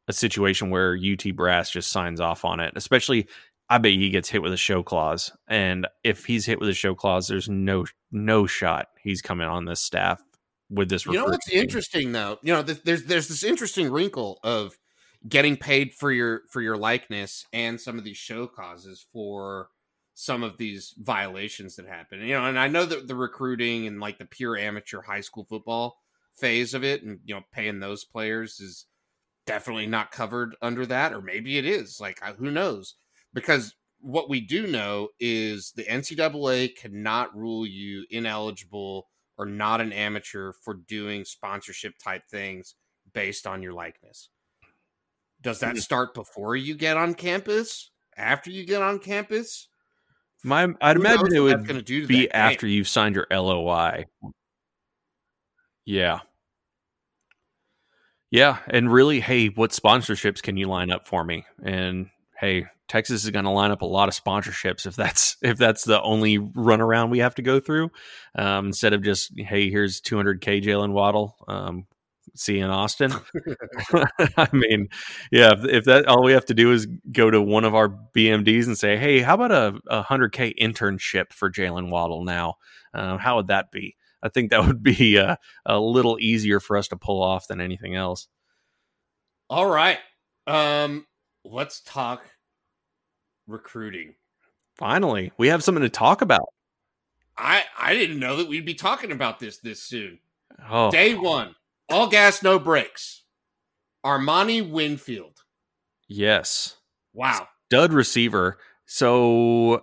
a situation where UT Brass just signs off on it, especially I bet he gets hit with a show clause. And if he's hit with a show clause, there's no no shot he's coming on this staff with this. You know what's team. interesting though? You know, there's there's this interesting wrinkle of getting paid for your for your likeness and some of these show causes for some of these violations that happen. You know, and I know that the recruiting and like the pure amateur high school football phase of it, and you know, paying those players is definitely not covered under that, or maybe it is. Like, who knows? Because what we do know is the NCAA cannot rule you ineligible or not an amateur for doing sponsorship type things based on your likeness. Does that Mhm. start before you get on campus? After you get on campus? My, I'd Who imagine it would be after you've signed your LOI. Yeah. Yeah, and really, hey, what sponsorships can you line up for me? And hey, Texas is going to line up a lot of sponsorships if that's if that's the only runaround we have to go through, um, instead of just hey, here's 200k Jaylen Waddle, um, see you in Austin. I mean, yeah, if, if that all we have to do is go to one of our BMDs and say, hey, how about a, a 100k internship for Jaylen Waddle now? Um, how would that be? I think that would be uh, a little easier for us to pull off than anything else. All right. Um, let's talk recruiting. Finally, we have something to talk about. I I didn't know that we'd be talking about this this soon. Oh, Day one, all gas, no brakes. Armani Winfield. yes, Wow. stud receiver. So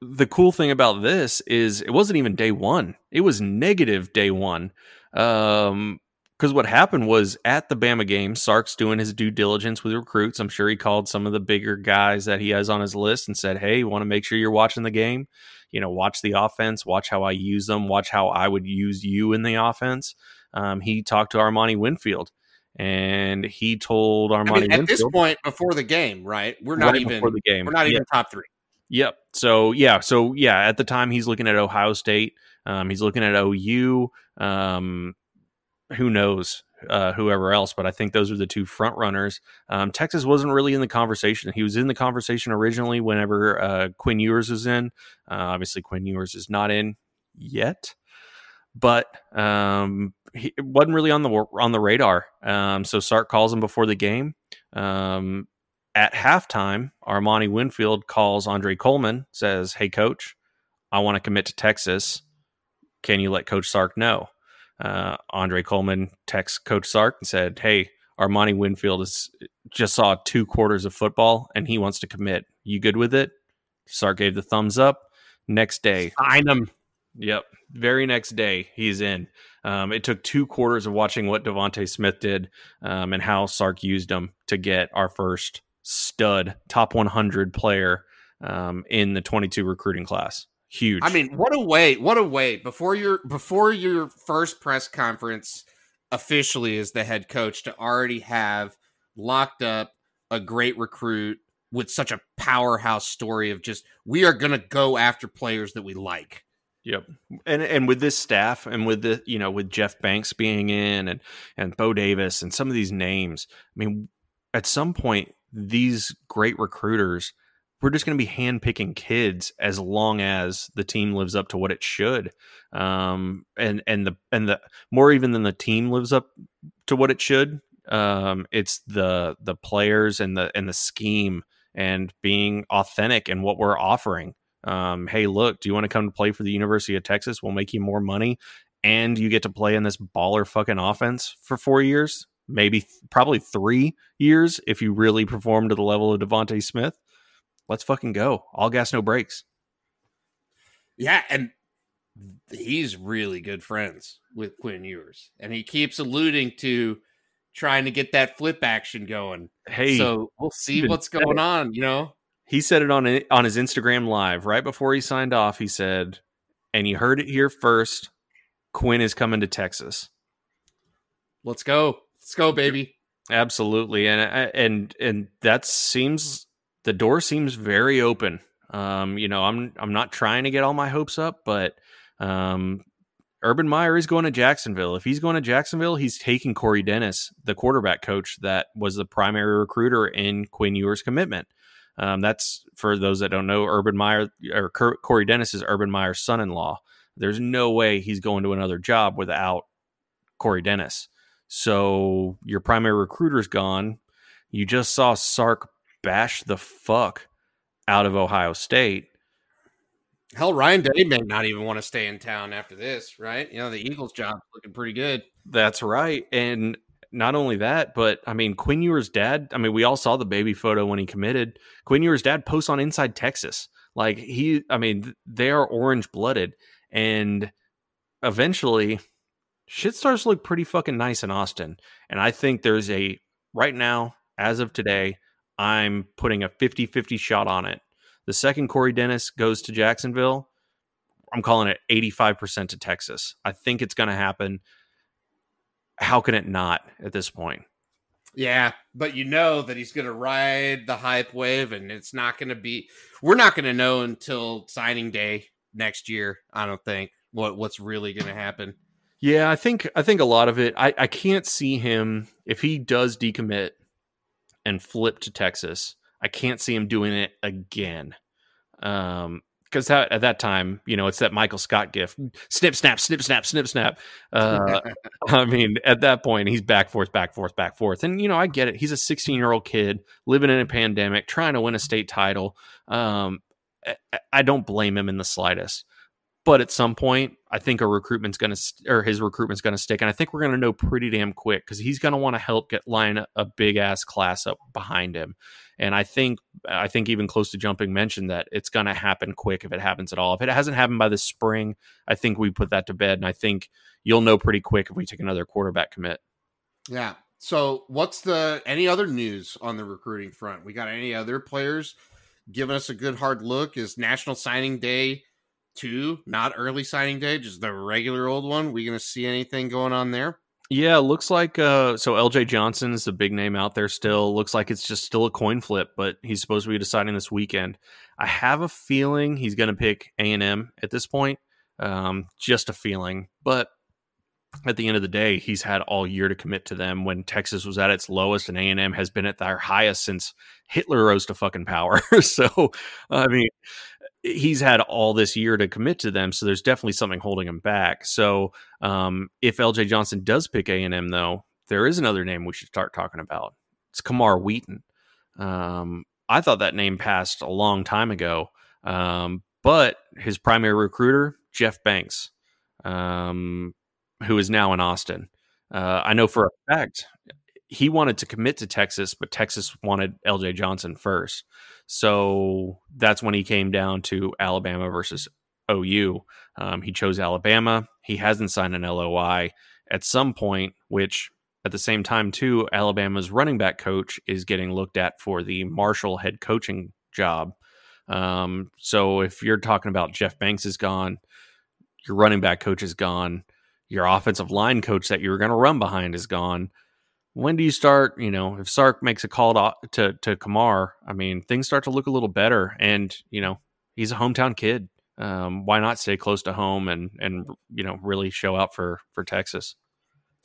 the cool thing about this is it wasn't even day one; it was negative day one. Um, because what happened was at the Bama game, Sark's doing his due diligence with recruits. I'm sure he called some of the bigger guys that he has on his list and said, "Hey, you want to make sure you're watching the game. You know, watch the offense, watch how I use them, watch how I would use you in the offense." Um, he talked to Armani Winfield, and he told Armani I mean, at this point before the game, right? We're not right even before the game. we're not Yeah. even top three. Yep. So yeah. So yeah. At the time, he's looking at Ohio State. Um, he's looking at OU. Um, who knows? Uh, whoever else, but I think those are the two front runners. Um, Texas wasn't really in the conversation. He was in the conversation originally whenever uh, Quinn Ewers was in. Uh, obviously, Quinn Ewers is not in yet, but um, he wasn't really on the on the radar. Um, so Sark calls him before the game. Um, at halftime, Armani Winfield calls Andre Coleman, says, Hey, coach, I want to commit to Texas. Can you let Coach Sark know? Uh, Andre Coleman texts Coach Sark and said, Hey, Armani Winfield is just saw two quarters of football and he wants to commit. You good with it? Sark gave the thumbs up. Next day, Sign him. Yep. Very next day, he's in. Um, it took two quarters of watching what DeVonta Smith did um, and how Sark used him to get our first stud top 100 player um, in the 22 recruiting class. Huge. I mean, what a way! What a way! Before your before your first press conference, officially as the head coach, to already have locked up a great recruit with such a powerhouse story of just we are going to go after players that we like. Yep. And and with this staff and with the you know with Jeff Banks being in and and Bo Davis and some of these names, I mean, at some point these great recruiters, we're just going to be handpicking kids as long as the team lives up to what it should. Um, and and the and the more even than the team lives up to what it should, um, it's the the players and the and the scheme and being authentic in what we're offering um, hey, look, do you want to come to play for the University of Texas? We'll make you more money, and you get to play in this baller fucking offense for four years, maybe th- probably three years if you really perform to the level of DeVonta Smith. Let's fucking go. All gas, no brakes. Yeah, and he's really good friends with Quinn Ewers, and he keeps alluding to trying to get that flip action going. Hey, so we'll see what's going on. You know, he said it on on his Instagram live right before he signed off. He said, "And you heard it here first. Quinn is coming to Texas." let's go, let's go, baby. Absolutely, and and and that seems the door seems very open. Um, you know, I'm I'm not trying to get all my hopes up, but um, Urban Meyer is going to Jacksonville. If he's going to Jacksonville, he's taking Corey Dennis, the quarterback coach that was the primary recruiter in Quinn Ewers' commitment. Um, that's for those that don't know. Urban Meyer or Corey Dennis is Urban Meyer's son-in-law. There's no way he's going to another job without Corey Dennis. So your primary recruiter's gone. You just saw Sark bash the fuck out of Ohio State. Hell, Ryan Day may not even want to stay in town after this, right? You know, the Eagles' job's looking pretty good. That's right. And not only that, but I mean, Quinn Ewers' dad, I mean, we all saw the baby photo when he committed. Quinn Ewers' dad posts on Inside Texas. Like, he, I mean, they are orange blooded. And eventually shit starts to look pretty fucking nice in Austin. And I think there's a right now, as of today, I'm putting a 50 50 shot on it. The second Corey Dennis goes to Jacksonville, I'm calling it 85% to Texas. I think it's going to happen. How can it not at this point? Yeah, but you know that he's going to ride the hype wave, and it's not going to be. We're not going to know until signing day next year. I don't think what what's really going to happen. Yeah, I think I think a lot of it. I I can't see him if he does decommit and flip to Texas. I can't see him doing it again. Um, because at that time, you know, it's that Michael Scott gift: snip, snap, snip, snap, snip, snap. Uh, I mean, at that point, he's back forth, back forth, back forth, and you know, I get it. He's a 16 year old kid living in a pandemic, trying to win a state title. Um, I don't blame him in the slightest. But at some point, I think a recruitment's going to, or his recruitment's going to stick. And I think we're going to know pretty damn quick because he's going to want to help get line a big ass class up behind him. And I think, I think even close to jumping mentioned that it's going to happen quick if it happens at all. If it hasn't happened by the spring, I think we put that to bed. And I think you'll know pretty quick if we take another quarterback commit. Yeah. So what's the, any other news on the recruiting front? We got any other players giving us a good hard look? Is National Signing Day two, not early signing day, just the regular old one. We gonna see anything going on there? Yeah, looks like uh so LJ Johnson is the big name out there still. Looks like it's just still a coin flip, but he's supposed to be deciding this weekend. I have a feeling he's gonna pick A and M at this point. Um, just a feeling. But at the end of the day, he's had all year to commit to them when Texas was at its lowest and A&M has been at their highest since Hitler rose to fucking power. so, I mean, he's had all this year to commit to them, so there's definitely something holding him back. So um, if LJ Johnson does pick A and M, though, there is another name we should start talking about. It's Camar Wheaton. Um, I thought that name passed a long time ago, um, but his primary recruiter, Jeff Banks, um, who is now in Austin. Uh, I know for a fact he wanted to commit to Texas, but Texas wanted LJ Johnson first. So that's when he came down to Alabama versus OU. Um, he chose Alabama. He hasn't signed an LOI at some point, which at the same time, too, Alabama's running back coach is getting looked at for the Marshall head coaching job. Um, so if you're talking about Jeff Banks is gone, your running back coach is gone, your offensive line coach that you were going to run behind is gone when do you start? You know, if Sark makes a call to, to to Camar, I mean, things start to look a little better. And you know, he's a hometown kid. Um, why not stay close to home and and you know really show out for for Texas?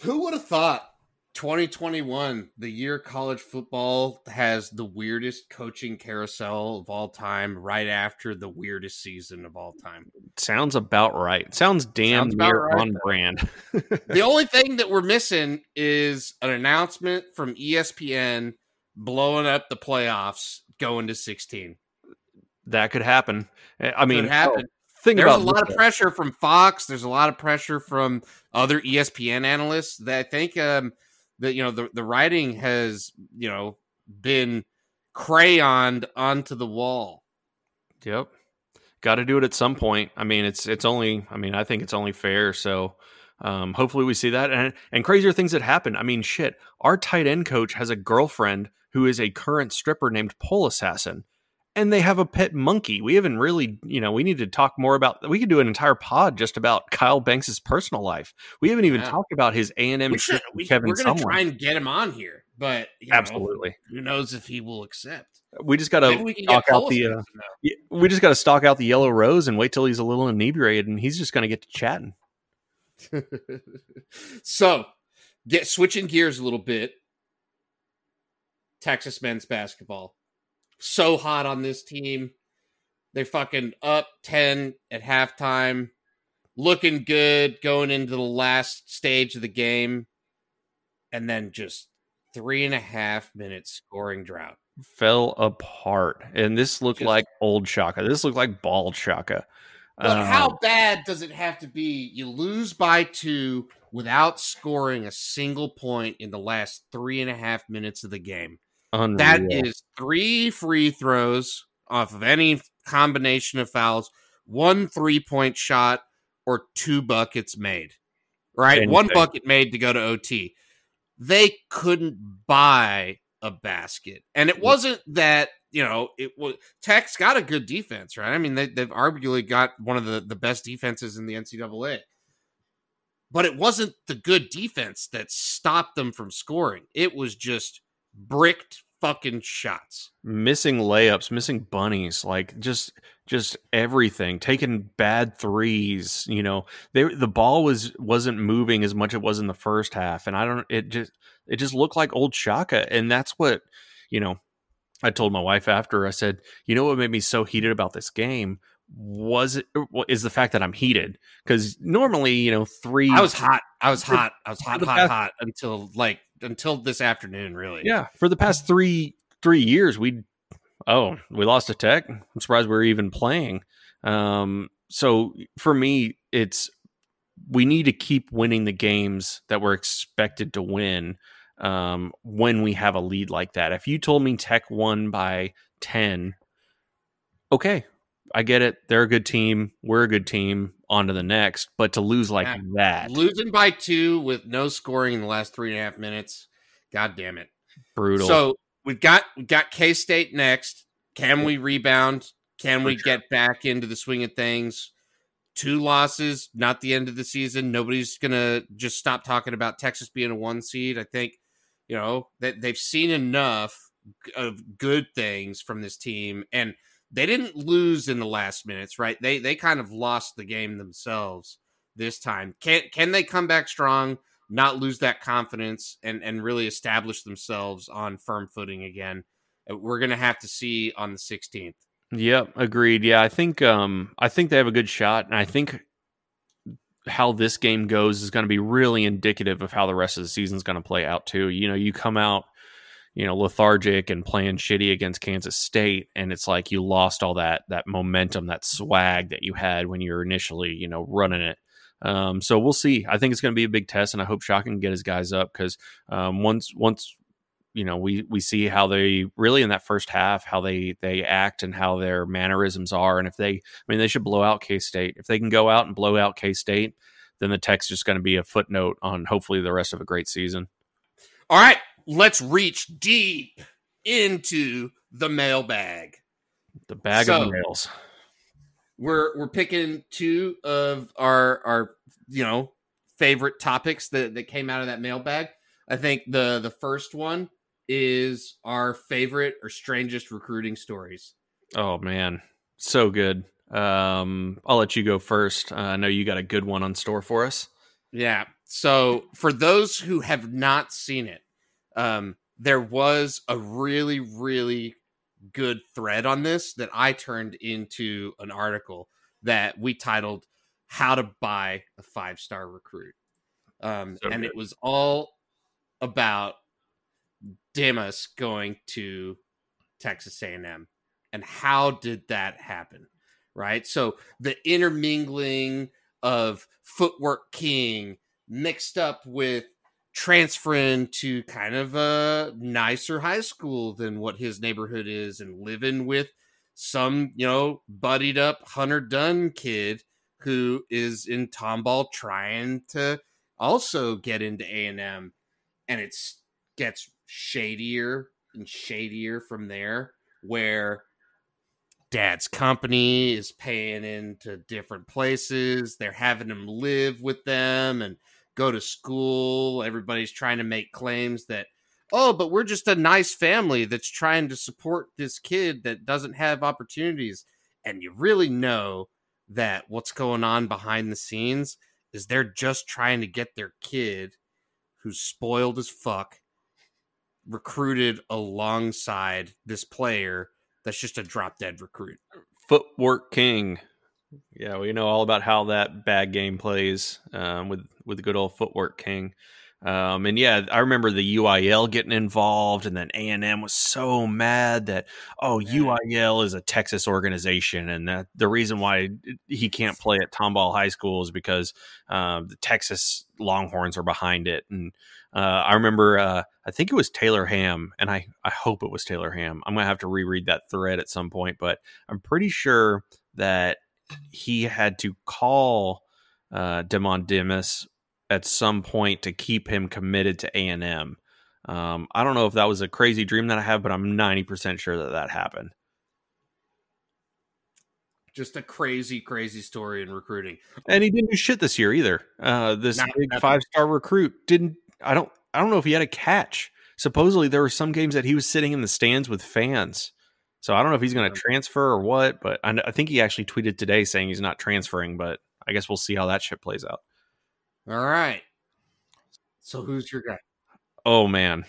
Who would have thought 2021, the year college football has the weirdest coaching carousel of all time, right after the weirdest season of all time. Sounds about right. Sounds damn Sounds near right. on brand. the only thing that we're missing is an announcement from ESPN blowing up the playoffs going to 16. That could happen. Eh, I mean, could happen. Oh, think There's a lot of pressure from Fox. There's a lot of pressure from other ESPN analysts that I think um, that you know the the writing has you know been crayoned onto the wall. Yep. Got to do it at some point. I mean, it's it's only. I mean, I think it's only fair. So, um, hopefully, we see that and and crazier things that happen. I mean, shit. Our tight end coach has a girlfriend who is a current stripper named Pole Assassin and they have a pet monkey. We haven't really, you know, we need to talk more about. We could do an entire pod just about Kyle Banks's personal life. We haven't even yeah. talked about his A and M. We we're going to try and get him on here, but absolutely, know, who knows if he will accept? We just got to stalk out the. Uh, we just got to stalk out the yellow rose and wait till he's a little inebriated, and he's just going to get to chatting. so, get switching gears a little bit. Texas men's basketball so hot on this team. They're fucking up 10 at halftime, looking good going into the last stage of the game, and then just three and a half minutes scoring drought. Fell apart. And this looked just, like old Shaka. This looked like bald Shaka. But um, how bad does it have to be? You lose by two without scoring a single point in the last three and a half minutes of the game. Unreal. That is three free throws off of any combination of fouls, one three point shot, or two buckets made, right? Anything. One bucket made to go to OT. They couldn't buy a basket. And it wasn't that, you know, it was Tech's got a good defense, right? I mean, they, they've arguably got one of the, the best defenses in the NCAA. But it wasn't the good defense that stopped them from scoring. It was just bricked fucking shots. Missing layups, missing bunnies, like just just everything. Taking bad threes, you know. They the ball was wasn't moving as much as it was in the first half and I don't it just it just looked like old Shaka and that's what, you know, I told my wife after I said, "You know what made me so heated about this game was it is the fact that I'm heated because normally you know three I was hot I was hot I was hot hot hot until like until this afternoon really. Yeah for the past three three years we oh we lost a tech. I'm surprised we are even playing. Um so for me it's we need to keep winning the games that we're expected to win um when we have a lead like that. If you told me tech won by 10 okay I get it. They're a good team. We're a good team. On to the next. But to lose like yeah. that. Losing by two with no scoring in the last three and a half minutes. God damn it. Brutal. So we've got we've got K State next. Can we rebound? Can we get back into the swing of things? Two losses, not the end of the season. Nobody's gonna just stop talking about Texas being a one seed. I think, you know, that they've seen enough of good things from this team. And they didn't lose in the last minutes, right? They they kind of lost the game themselves this time. Can can they come back strong, not lose that confidence, and and really establish themselves on firm footing again? Uh, we're gonna have to see on the 16th. Yep, agreed. Yeah, I think um I think they have a good shot, and I think how this game goes is going to be really indicative of how the rest of the season is going to play out too. You know, you come out you know lethargic and playing shitty against Kansas State and it's like you lost all that that momentum that swag that you had when you were initially you know running it. Um, so we'll see. I think it's going to be a big test and I hope Shock can get his guys up because um, once once you know we we see how they really in that first half how they they act and how their mannerisms are and if they I mean they should blow out K State if they can go out and blow out K State then the tech's just going to be a footnote on hopefully the rest of a great season. All right let's reach deep into the mailbag. The bag so, of mails. We're we're picking two of our our you know favorite topics that, that came out of that mailbag. I think the the first one is our favorite or strangest recruiting stories. Oh man, so good. Um, I'll let you go first. Uh, I know you got a good one on store for us. Yeah. So for those who have not seen it, um, there was a really, really good thread on this that I turned into an article that we titled "How to Buy a Five Star Recruit," um, so and good. it was all about Demas going to Texas A&M and how did that happen, right? So the intermingling of footwork king mixed up with transferring to kind of a nicer high school than what his neighborhood is and living with some, you know, buddied up Hunter Dunn kid who is in Tomball trying to also get into A&M and it gets shadier and shadier from there where dad's company is paying into different places. They're having him live with them and go to school. Everybody's trying to make claims that, oh, but we're just a nice family that's trying to support this kid that doesn't have opportunities. And you really know that what's going on behind the scenes is they're just trying to get their kid who's spoiled as fuck recruited alongside this player that's just a drop dead recruit. Footwork king. Yeah, we know all about how that bad game plays um, with with the good old footwork king. Um, and yeah, I remember the UIL getting involved, and then A and M was so mad that oh, UIL is a Texas organization, and that the reason why he can't play at Tomball High School is because uh, the Texas Longhorns are behind it. And uh, I remember, uh, I think it was Taylor Ham, and I I hope it was Taylor Ham. I'm gonna have to reread that thread at some point, but I'm pretty sure that he had to call uh, Demond Demas at some point to keep him committed to A and M. Um, I don't know if that was a crazy dream that I have, but I'm 90% sure that that happened. Just a crazy, crazy story in recruiting. And he didn't do shit this year either. Uh, this Not, big five star recruit didn't. I don't. I don't know if he had a catch. Supposedly there were some games that he was sitting in the stands with fans. So I don't know if he's going to transfer or what, but I, I think he actually tweeted today saying he's not transferring. But I guess we'll see how that shit plays out. All right. So who's your guy? Oh man,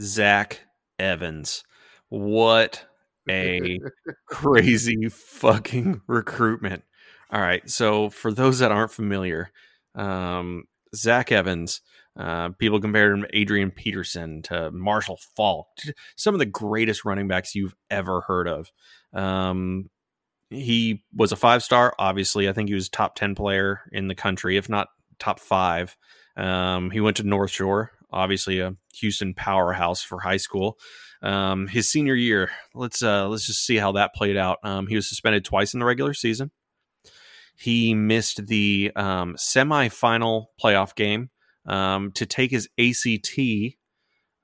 Zach Evans. What a crazy fucking recruitment. All right. So, for those that aren't familiar, um, Zach Evans, uh, people compared him to Adrian Peterson, to Marshall Faulk, some of the greatest running backs you've ever heard of. Um, he was a five star, obviously. I think he was top 10 player in the country, if not top five. Um, he went to North Shore, obviously a Houston powerhouse for high school. Um, his senior year, let's uh, let's just see how that played out. Um, he was suspended twice in the regular season. He missed the um, semifinal playoff game um, to take his ACT.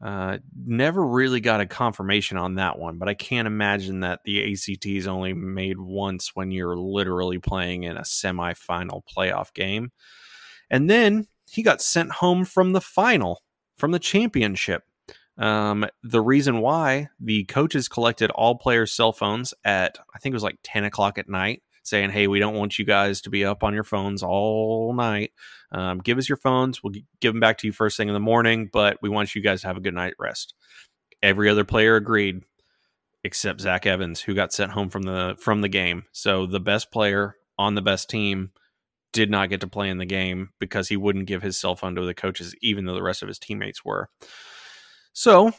Uh, never really got a confirmation on that one, but I can't imagine that the ACT is only made once when you're literally playing in a semifinal playoff game. And then he got sent home from the final, from the championship. Um, the reason why the coaches collected all players' cell phones at I think it was like 10 o'clock at night, saying, "Hey, we don't want you guys to be up on your phones all night. Um, give us your phones. We'll give them back to you first thing in the morning, but we want you guys to have a good night rest." Every other player agreed, except Zach Evans, who got sent home from the from the game. So the best player on the best team did not get to play in the game because he wouldn't give his cell phone to the coaches, even though the rest of his teammates were. So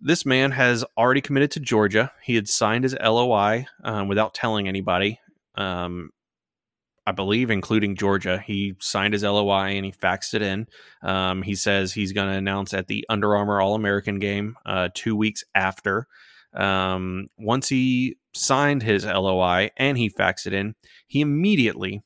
this man has already committed to Georgia. He had signed his LOI um, without telling anybody. Um, I believe, including Georgia. He signed his LOI and he faxed it in. Um, he says he's going to announce at the Under Armour All American game uh, two weeks after. Um, once he signed his LOI and he faxed it in, he immediately,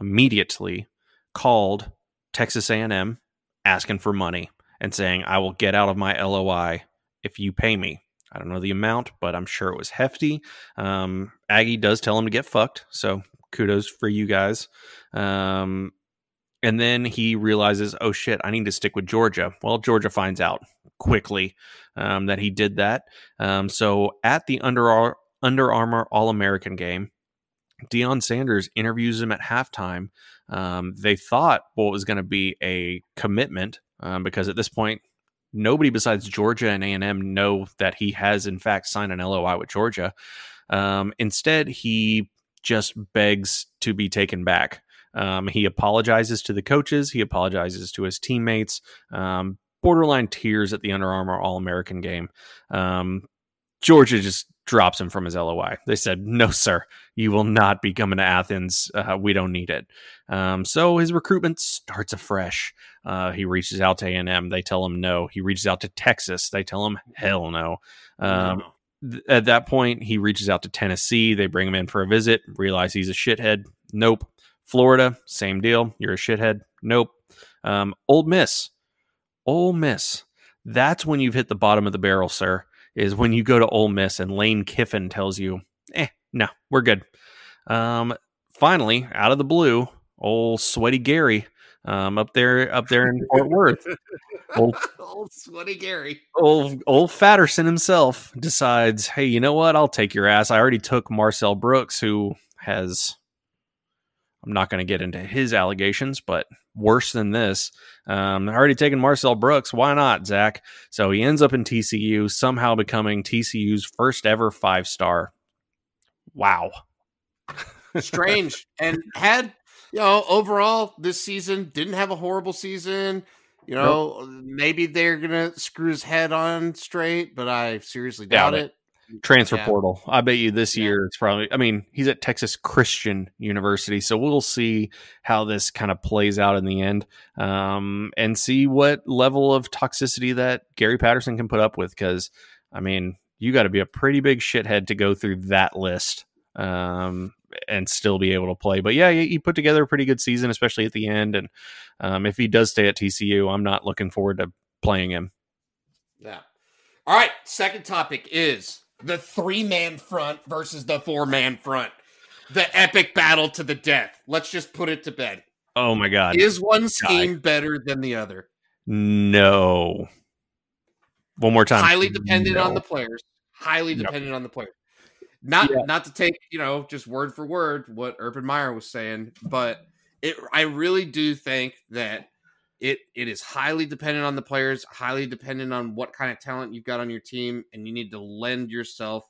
immediately called Texas A&M asking for money and saying, I will get out of my LOI if you pay me. I don't know the amount, but I'm sure it was hefty. Um, Aggie does tell him to get fucked. So kudos for you guys. Um, and then he realizes, oh shit, I need to stick with Georgia. Well, Georgia finds out quickly um, that he did that. Um, so at the Under, Under Armour All American game, Deion Sanders interviews him at halftime. Um, they thought what was going to be a commitment um, because at this point, nobody besides Georgia and A and M know that he has in fact signed an LOI with Georgia. Um, instead, he just begs to be taken back. Um, he apologizes to the coaches. He apologizes to his teammates. Um, borderline tears at the Under Armour All American game. Georgia just drops him from his LOI. They said, "No, sir, you will not be coming to Athens. Uh, we don't need it." Um, so his recruitment starts afresh. Uh, he reaches out to A and M. They tell him no. He reaches out to Texas. They tell him hell no. Um, th- at that point, he reaches out to Tennessee. They bring him in for a visit. Realize he's a shithead. Nope. Florida, same deal. You're a shithead. Nope. Um, Ole Miss. Ole Miss. That's when you've hit the bottom of the barrel, sir is when you go to Ole Miss and Lane Kiffin tells you, eh, no, we're good. Um, finally, out of the blue, old sweaty Gary, um, up there, up there in Fort Worth, old, old sweaty Gary, old old Fatterson himself decides, hey, you know what? I'll take your ass. I already took Marcel Brooks, who has I'm not going to get into his allegations, but worse than this. Um, already taken Marcel Brooks. Why not, Zach? So he ends up in TCU, somehow becoming TCU's first ever five star. Wow. Strange. and had, you know, overall this season didn't have a horrible season. You know, nope. maybe they're going to screw his head on straight, but I seriously doubt, doubt it. it transfer yeah. portal. I bet you this yeah. year it's probably. I mean, he's at Texas Christian University, so we'll see how this kind of plays out in the end, um, and see what level of toxicity that Gary Patterson can put up with. Because I mean, you got to be a pretty big shithead to go through that list. Um, and still be able to play. But yeah, he, he put together a pretty good season, especially at the end. And um, if he does stay at TCU, I'm not looking forward to playing him. Yeah. All right. Second topic is the three man front versus the four man front. The epic battle to the death. Let's just put it to bed. Oh my God. Is one scheme better than the other? No. One more time. Highly dependent no. on the players. Highly dependent on the players. Not yeah. not to take, you know, just word for word what Urban Meyer was saying, but it I really do think that it it is highly dependent on the players, highly dependent on what kind of talent you've got on your team, and you need to lend yourself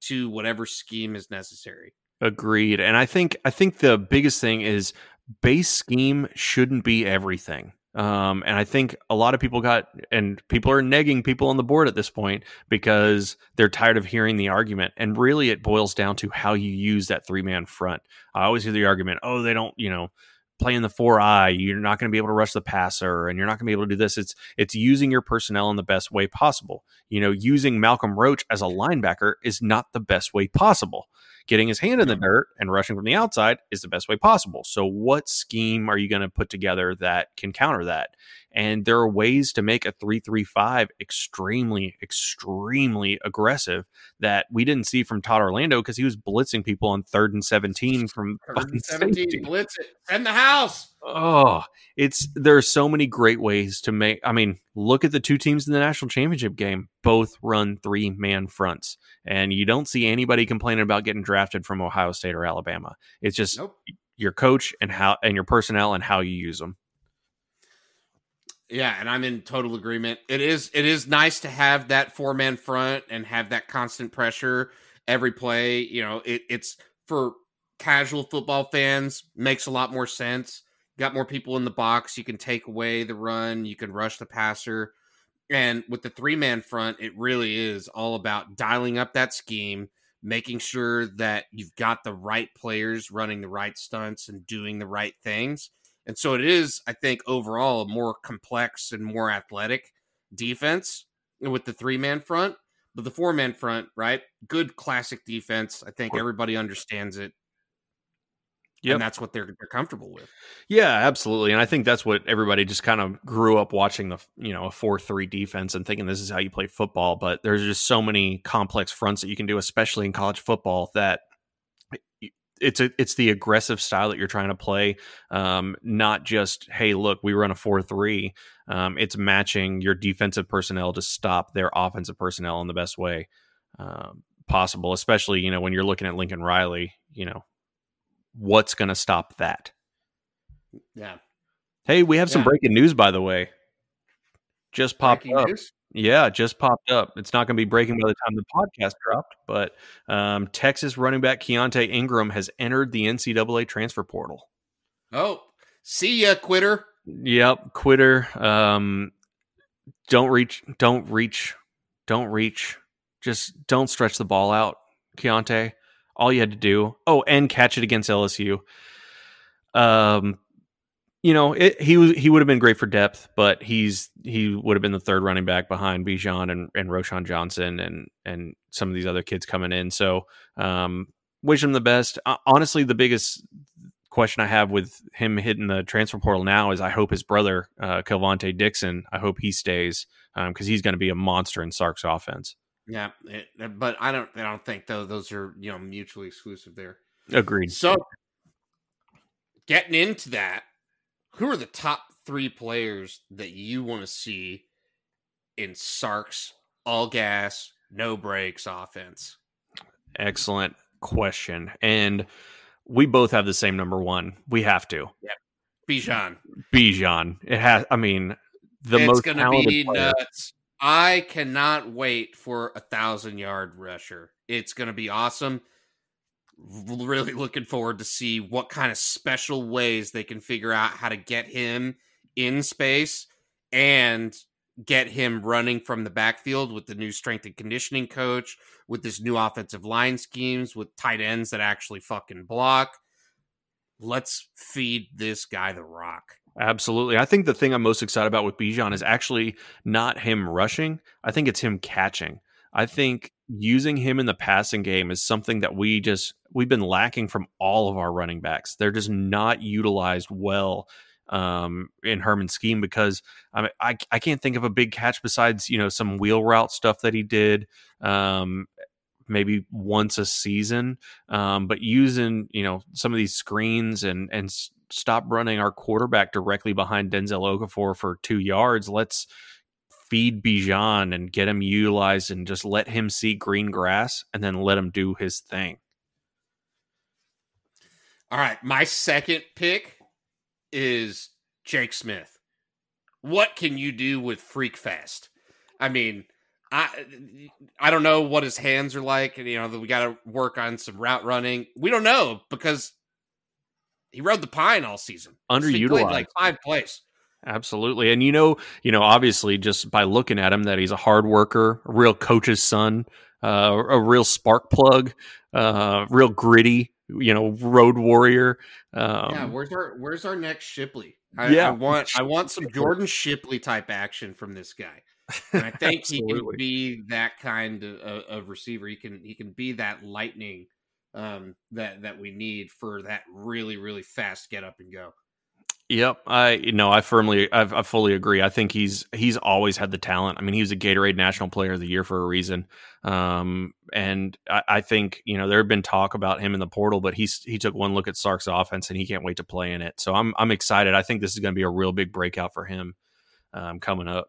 to whatever scheme is necessary. Agreed. And I think I think the biggest thing is base scheme shouldn't be everything. Um, and I think a lot of people got, and people are negging people on the board at this point because they're tired of hearing the argument. And really, it boils down to how you use that three man front. I always hear the argument, oh, they don't, you know, play in the four eye. You're not going to be able to rush the passer, and you're not going to be able to do this. It's it's using your personnel in the best way possible. You know, using Malcolm Roach as a linebacker is not the best way possible getting his hand in the mm-hmm. dirt and rushing from the outside is the best way possible. So, what scheme are you going to put together that can counter that? And there are ways to make a 335 extremely, extremely aggressive that we didn't see from Todd Orlando because he was blitzing people on third and 17 from third and 17. Blitz it. Send the house. Oh, it's there are so many great ways to make. I mean, look at the two teams in the national championship game. Both run three man fronts, and you don't see anybody complaining about getting drafted from Ohio State or Alabama. It's just nope. your coach and how and your personnel and how you use them. Yeah, and I'm in total agreement. It is it is nice to have that four man front and have that constant pressure every play. You know, it, it's for casual football fans makes a lot more sense got more people in the box. You can take away the run, you can rush the passer. And with the three man front, it really is all about dialing up that scheme, making sure that you've got the right players running the right stunts and doing the right things. And so it is, I think, overall a more complex and more athletic defense with the three man front. But the four man front, right? Good classic defense. I think everybody understands it. Yep. and that's what they're they're comfortable with. Yeah, absolutely. And I think that's what everybody just kind of grew up watching the you know a four three defense and thinking this is how you play football. But there's just so many complex fronts that you can do, especially in college football, that it's a, it's the aggressive style that you're trying to play, um, not just hey look we run a four three. Um, it's matching your defensive personnel to stop their offensive personnel in the best way um, possible. Especially you know when you're looking at Lincoln Riley, you know what's going to stop that? Yeah. Hey, we have yeah. some breaking news, by the way. Just popped breaking up. News? Yeah, just popped up. It's not going to be breaking by the time the podcast dropped, but um, Texas running back Keaontay Ingram has entered the NCAA transfer portal. Oh, see ya, quitter. Yep, quitter. Um, don't reach. Don't reach. Don't reach. Just don't stretch the ball out, Keaontay all you had to do. Oh, and catch it against LSU. Um, you know, it, he was he would have been great for depth, but he's he would have been the third running back behind Bijan and and Roschon Johnson and and some of these other kids coming in. So, um, wish him the best. Uh, honestly, the biggest question I have with him hitting the transfer portal now is I hope his brother uh, Dixon. I hope he stays because um, he's going to be a monster in Sark's offense. Yeah, it, eh, but I don't. I don't think though those are you know mutually exclusive there. Agreed. So, getting into that, who are the top three players that you want to see in Sark's all gas, no brakes offense? Excellent question, and we both have the same number one. We have to. Yeah, Bijan. Bijan. It has. I mean, the it's most gonna be player. nuts. I cannot wait for a thousand yard rusher. It's going to be awesome. Really looking forward to see what kind of special ways they can figure out how to get him in space and get him running from the backfield with the new strength and conditioning coach, with this new offensive line schemes, with tight ends that actually fucking block. Let's feed this guy the rock. Absolutely. I think the thing I'm most excited about with Bijan is actually not him rushing. I think it's him catching. I think using him in the passing game is something that we just we've been lacking from all of our running backs. They're just not utilized well um, in Herman's scheme because I, mean, I I can't think of a big catch besides you know some wheel route stuff that he did. Um, maybe once a season um, but using you know some of these screens and and stop running our quarterback directly behind Denzel Okafor for two yards let's feed Bijan and get him utilized and just let him see green grass and then let him do his thing. All right, my second pick is Jake Smith. What can you do with Freak Fast? I mean, I I don't know what his hands are like, and you know we got to work on some route running. We don't know because he rode the pine all season. Underutilized, like five plays. Absolutely. And you know, you know, obviously just by looking at him that he's a hard worker, a real coach's son, uh, a real spark plug, uh, real gritty, you know, road warrior. Um, yeah, where's our where's our next Shipley? I, yeah, I want I want some Jordan Shipley type action from this guy. And I think he can be that kind of, of, receiver. He can he can be that lightning um, that that we need for that really really fast get up and go. Yep, I you know I firmly i I fully agree. I think he's he's always had the talent. I mean, he was a Gatorade National Player of the Year for a reason. Um, and I, I, think you know there had been talk about him in the portal, but he's he took one look at Sark's offense and he can't wait to play in it. So I'm I'm excited. I think this is going to be a real big breakout for him um, coming up.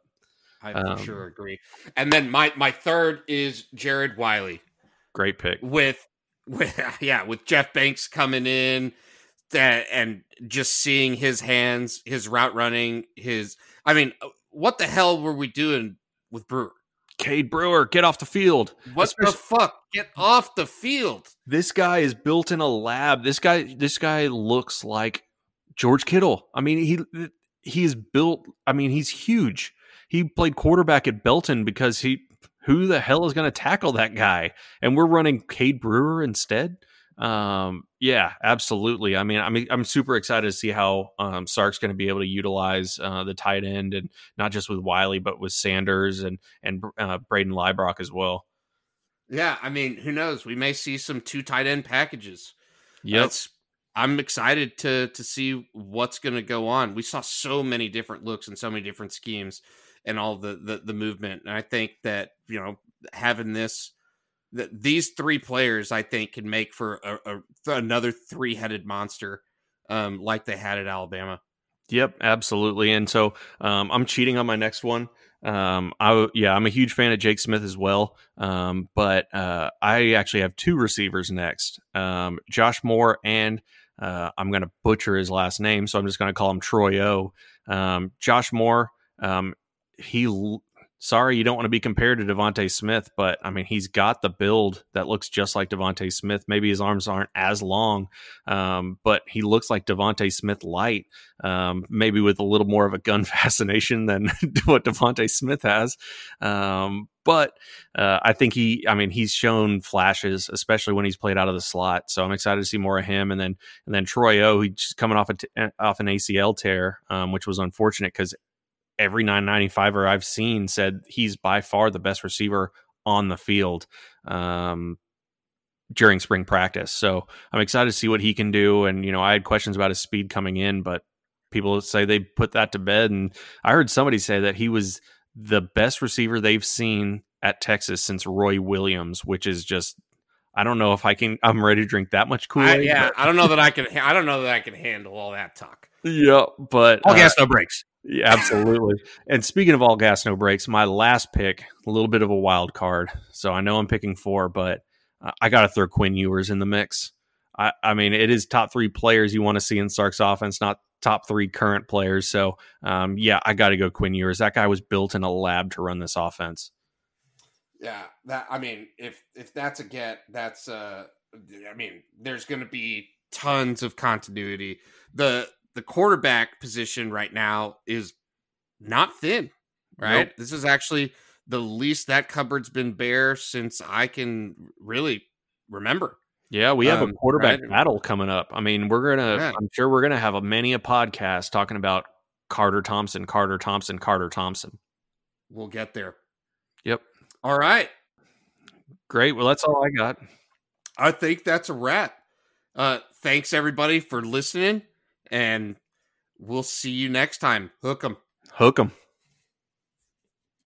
I for um, sure agree. And then my my third is Jared Wiley. Great pick with with yeah with Jeff Banks coming in that and just seeing his hands, his route running, his I mean, uh, what the hell were we doing with Brewer? Cade Brewer, get off the field. What Especially, the fuck? Get off the field. This guy is built in a lab. This guy this guy looks like George Kittle. I mean, he he is built I mean, he's huge. He played quarterback at Belton because he who the hell is going to tackle that guy? And we're running Cade Brewer instead. Um, yeah, absolutely. I mean, I mean, I'm super excited to see how um, Sark's going to be able to utilize uh, the tight end, and not just with Wiley, but with Sanders and and uh, Brayden Liebrock as well. Yeah, I mean, who knows? We may see some two tight end packages. Yep. I'm excited to to see what's going to go on. We saw so many different looks and so many different schemes and all the the, the movement, and I think that you know having this that these three players I think can make for a, a another three headed monster um, like they had at Alabama. Yep, absolutely. And so um, I'm cheating on my next one. Um, I yeah, I'm a huge fan of Jake Smith as well. Um, but uh, I actually have two receivers next, um, Josh Moore and uh, I'm going to butcher his last name, so I'm just going to call him Troy O. Um, Josh Moore, um, he sorry you don't want to be compared to DeVonta Smith, but I mean he's got the build that looks just like DeVonta Smith. Maybe his arms aren't as long, um, but he looks like DeVonta Smith light, um, maybe with a little more of a gun fascination than what DeVonta Smith has. Um, but uh, I think he, I mean, he's shown flashes, especially when he's played out of the slot. So I'm excited to see more of him. And then, and then Troy O, he's coming off a t- off an ACL tear, um, which was unfortunate because every 995er I've seen said he's by far the best receiver on the field um, during spring practice. So I'm excited to see what he can do. And, you know, I had questions about his speed coming in, but people say they put that to bed. And I heard somebody say that he was the best receiver they've seen at Texas since Roy Williams, which is just I don't know if I can. I'm ready to drink that much Kool Aid. Yeah, but. I don't know that I can. I don't know that I can handle all that talk. Yeah, but all uh, gas, no brakes. Yeah, absolutely. and speaking of all gas, no brakes, my last pick, a little bit of a wild card. So I know I'm picking four, but I got to throw Quinn Ewers in the mix. I, I mean, it is top three players you want to see in Sark's offense, not top three current players. So, um, yeah, I got to go Quinn Ewers. That guy was built in a lab to run this offense. Yeah, that I mean, if if that's a get, that's uh, I mean, there's going to be tons of continuity. The the quarterback position right now is not thin, right? Nope. This is actually the least that cupboard's been bare since I can really remember. Yeah, we have um, a quarterback right? battle coming up. I mean, we're gonna. Yeah. I'm sure we're gonna have a many a podcast talking about Carter Thompson, Carter Thompson, Carter Thompson. We'll get there. Yep. All right. Great. Well, that's all I got. I think that's a wrap. Uh, thanks everybody for listening, and we'll see you next time. Hook 'em. Hook 'em.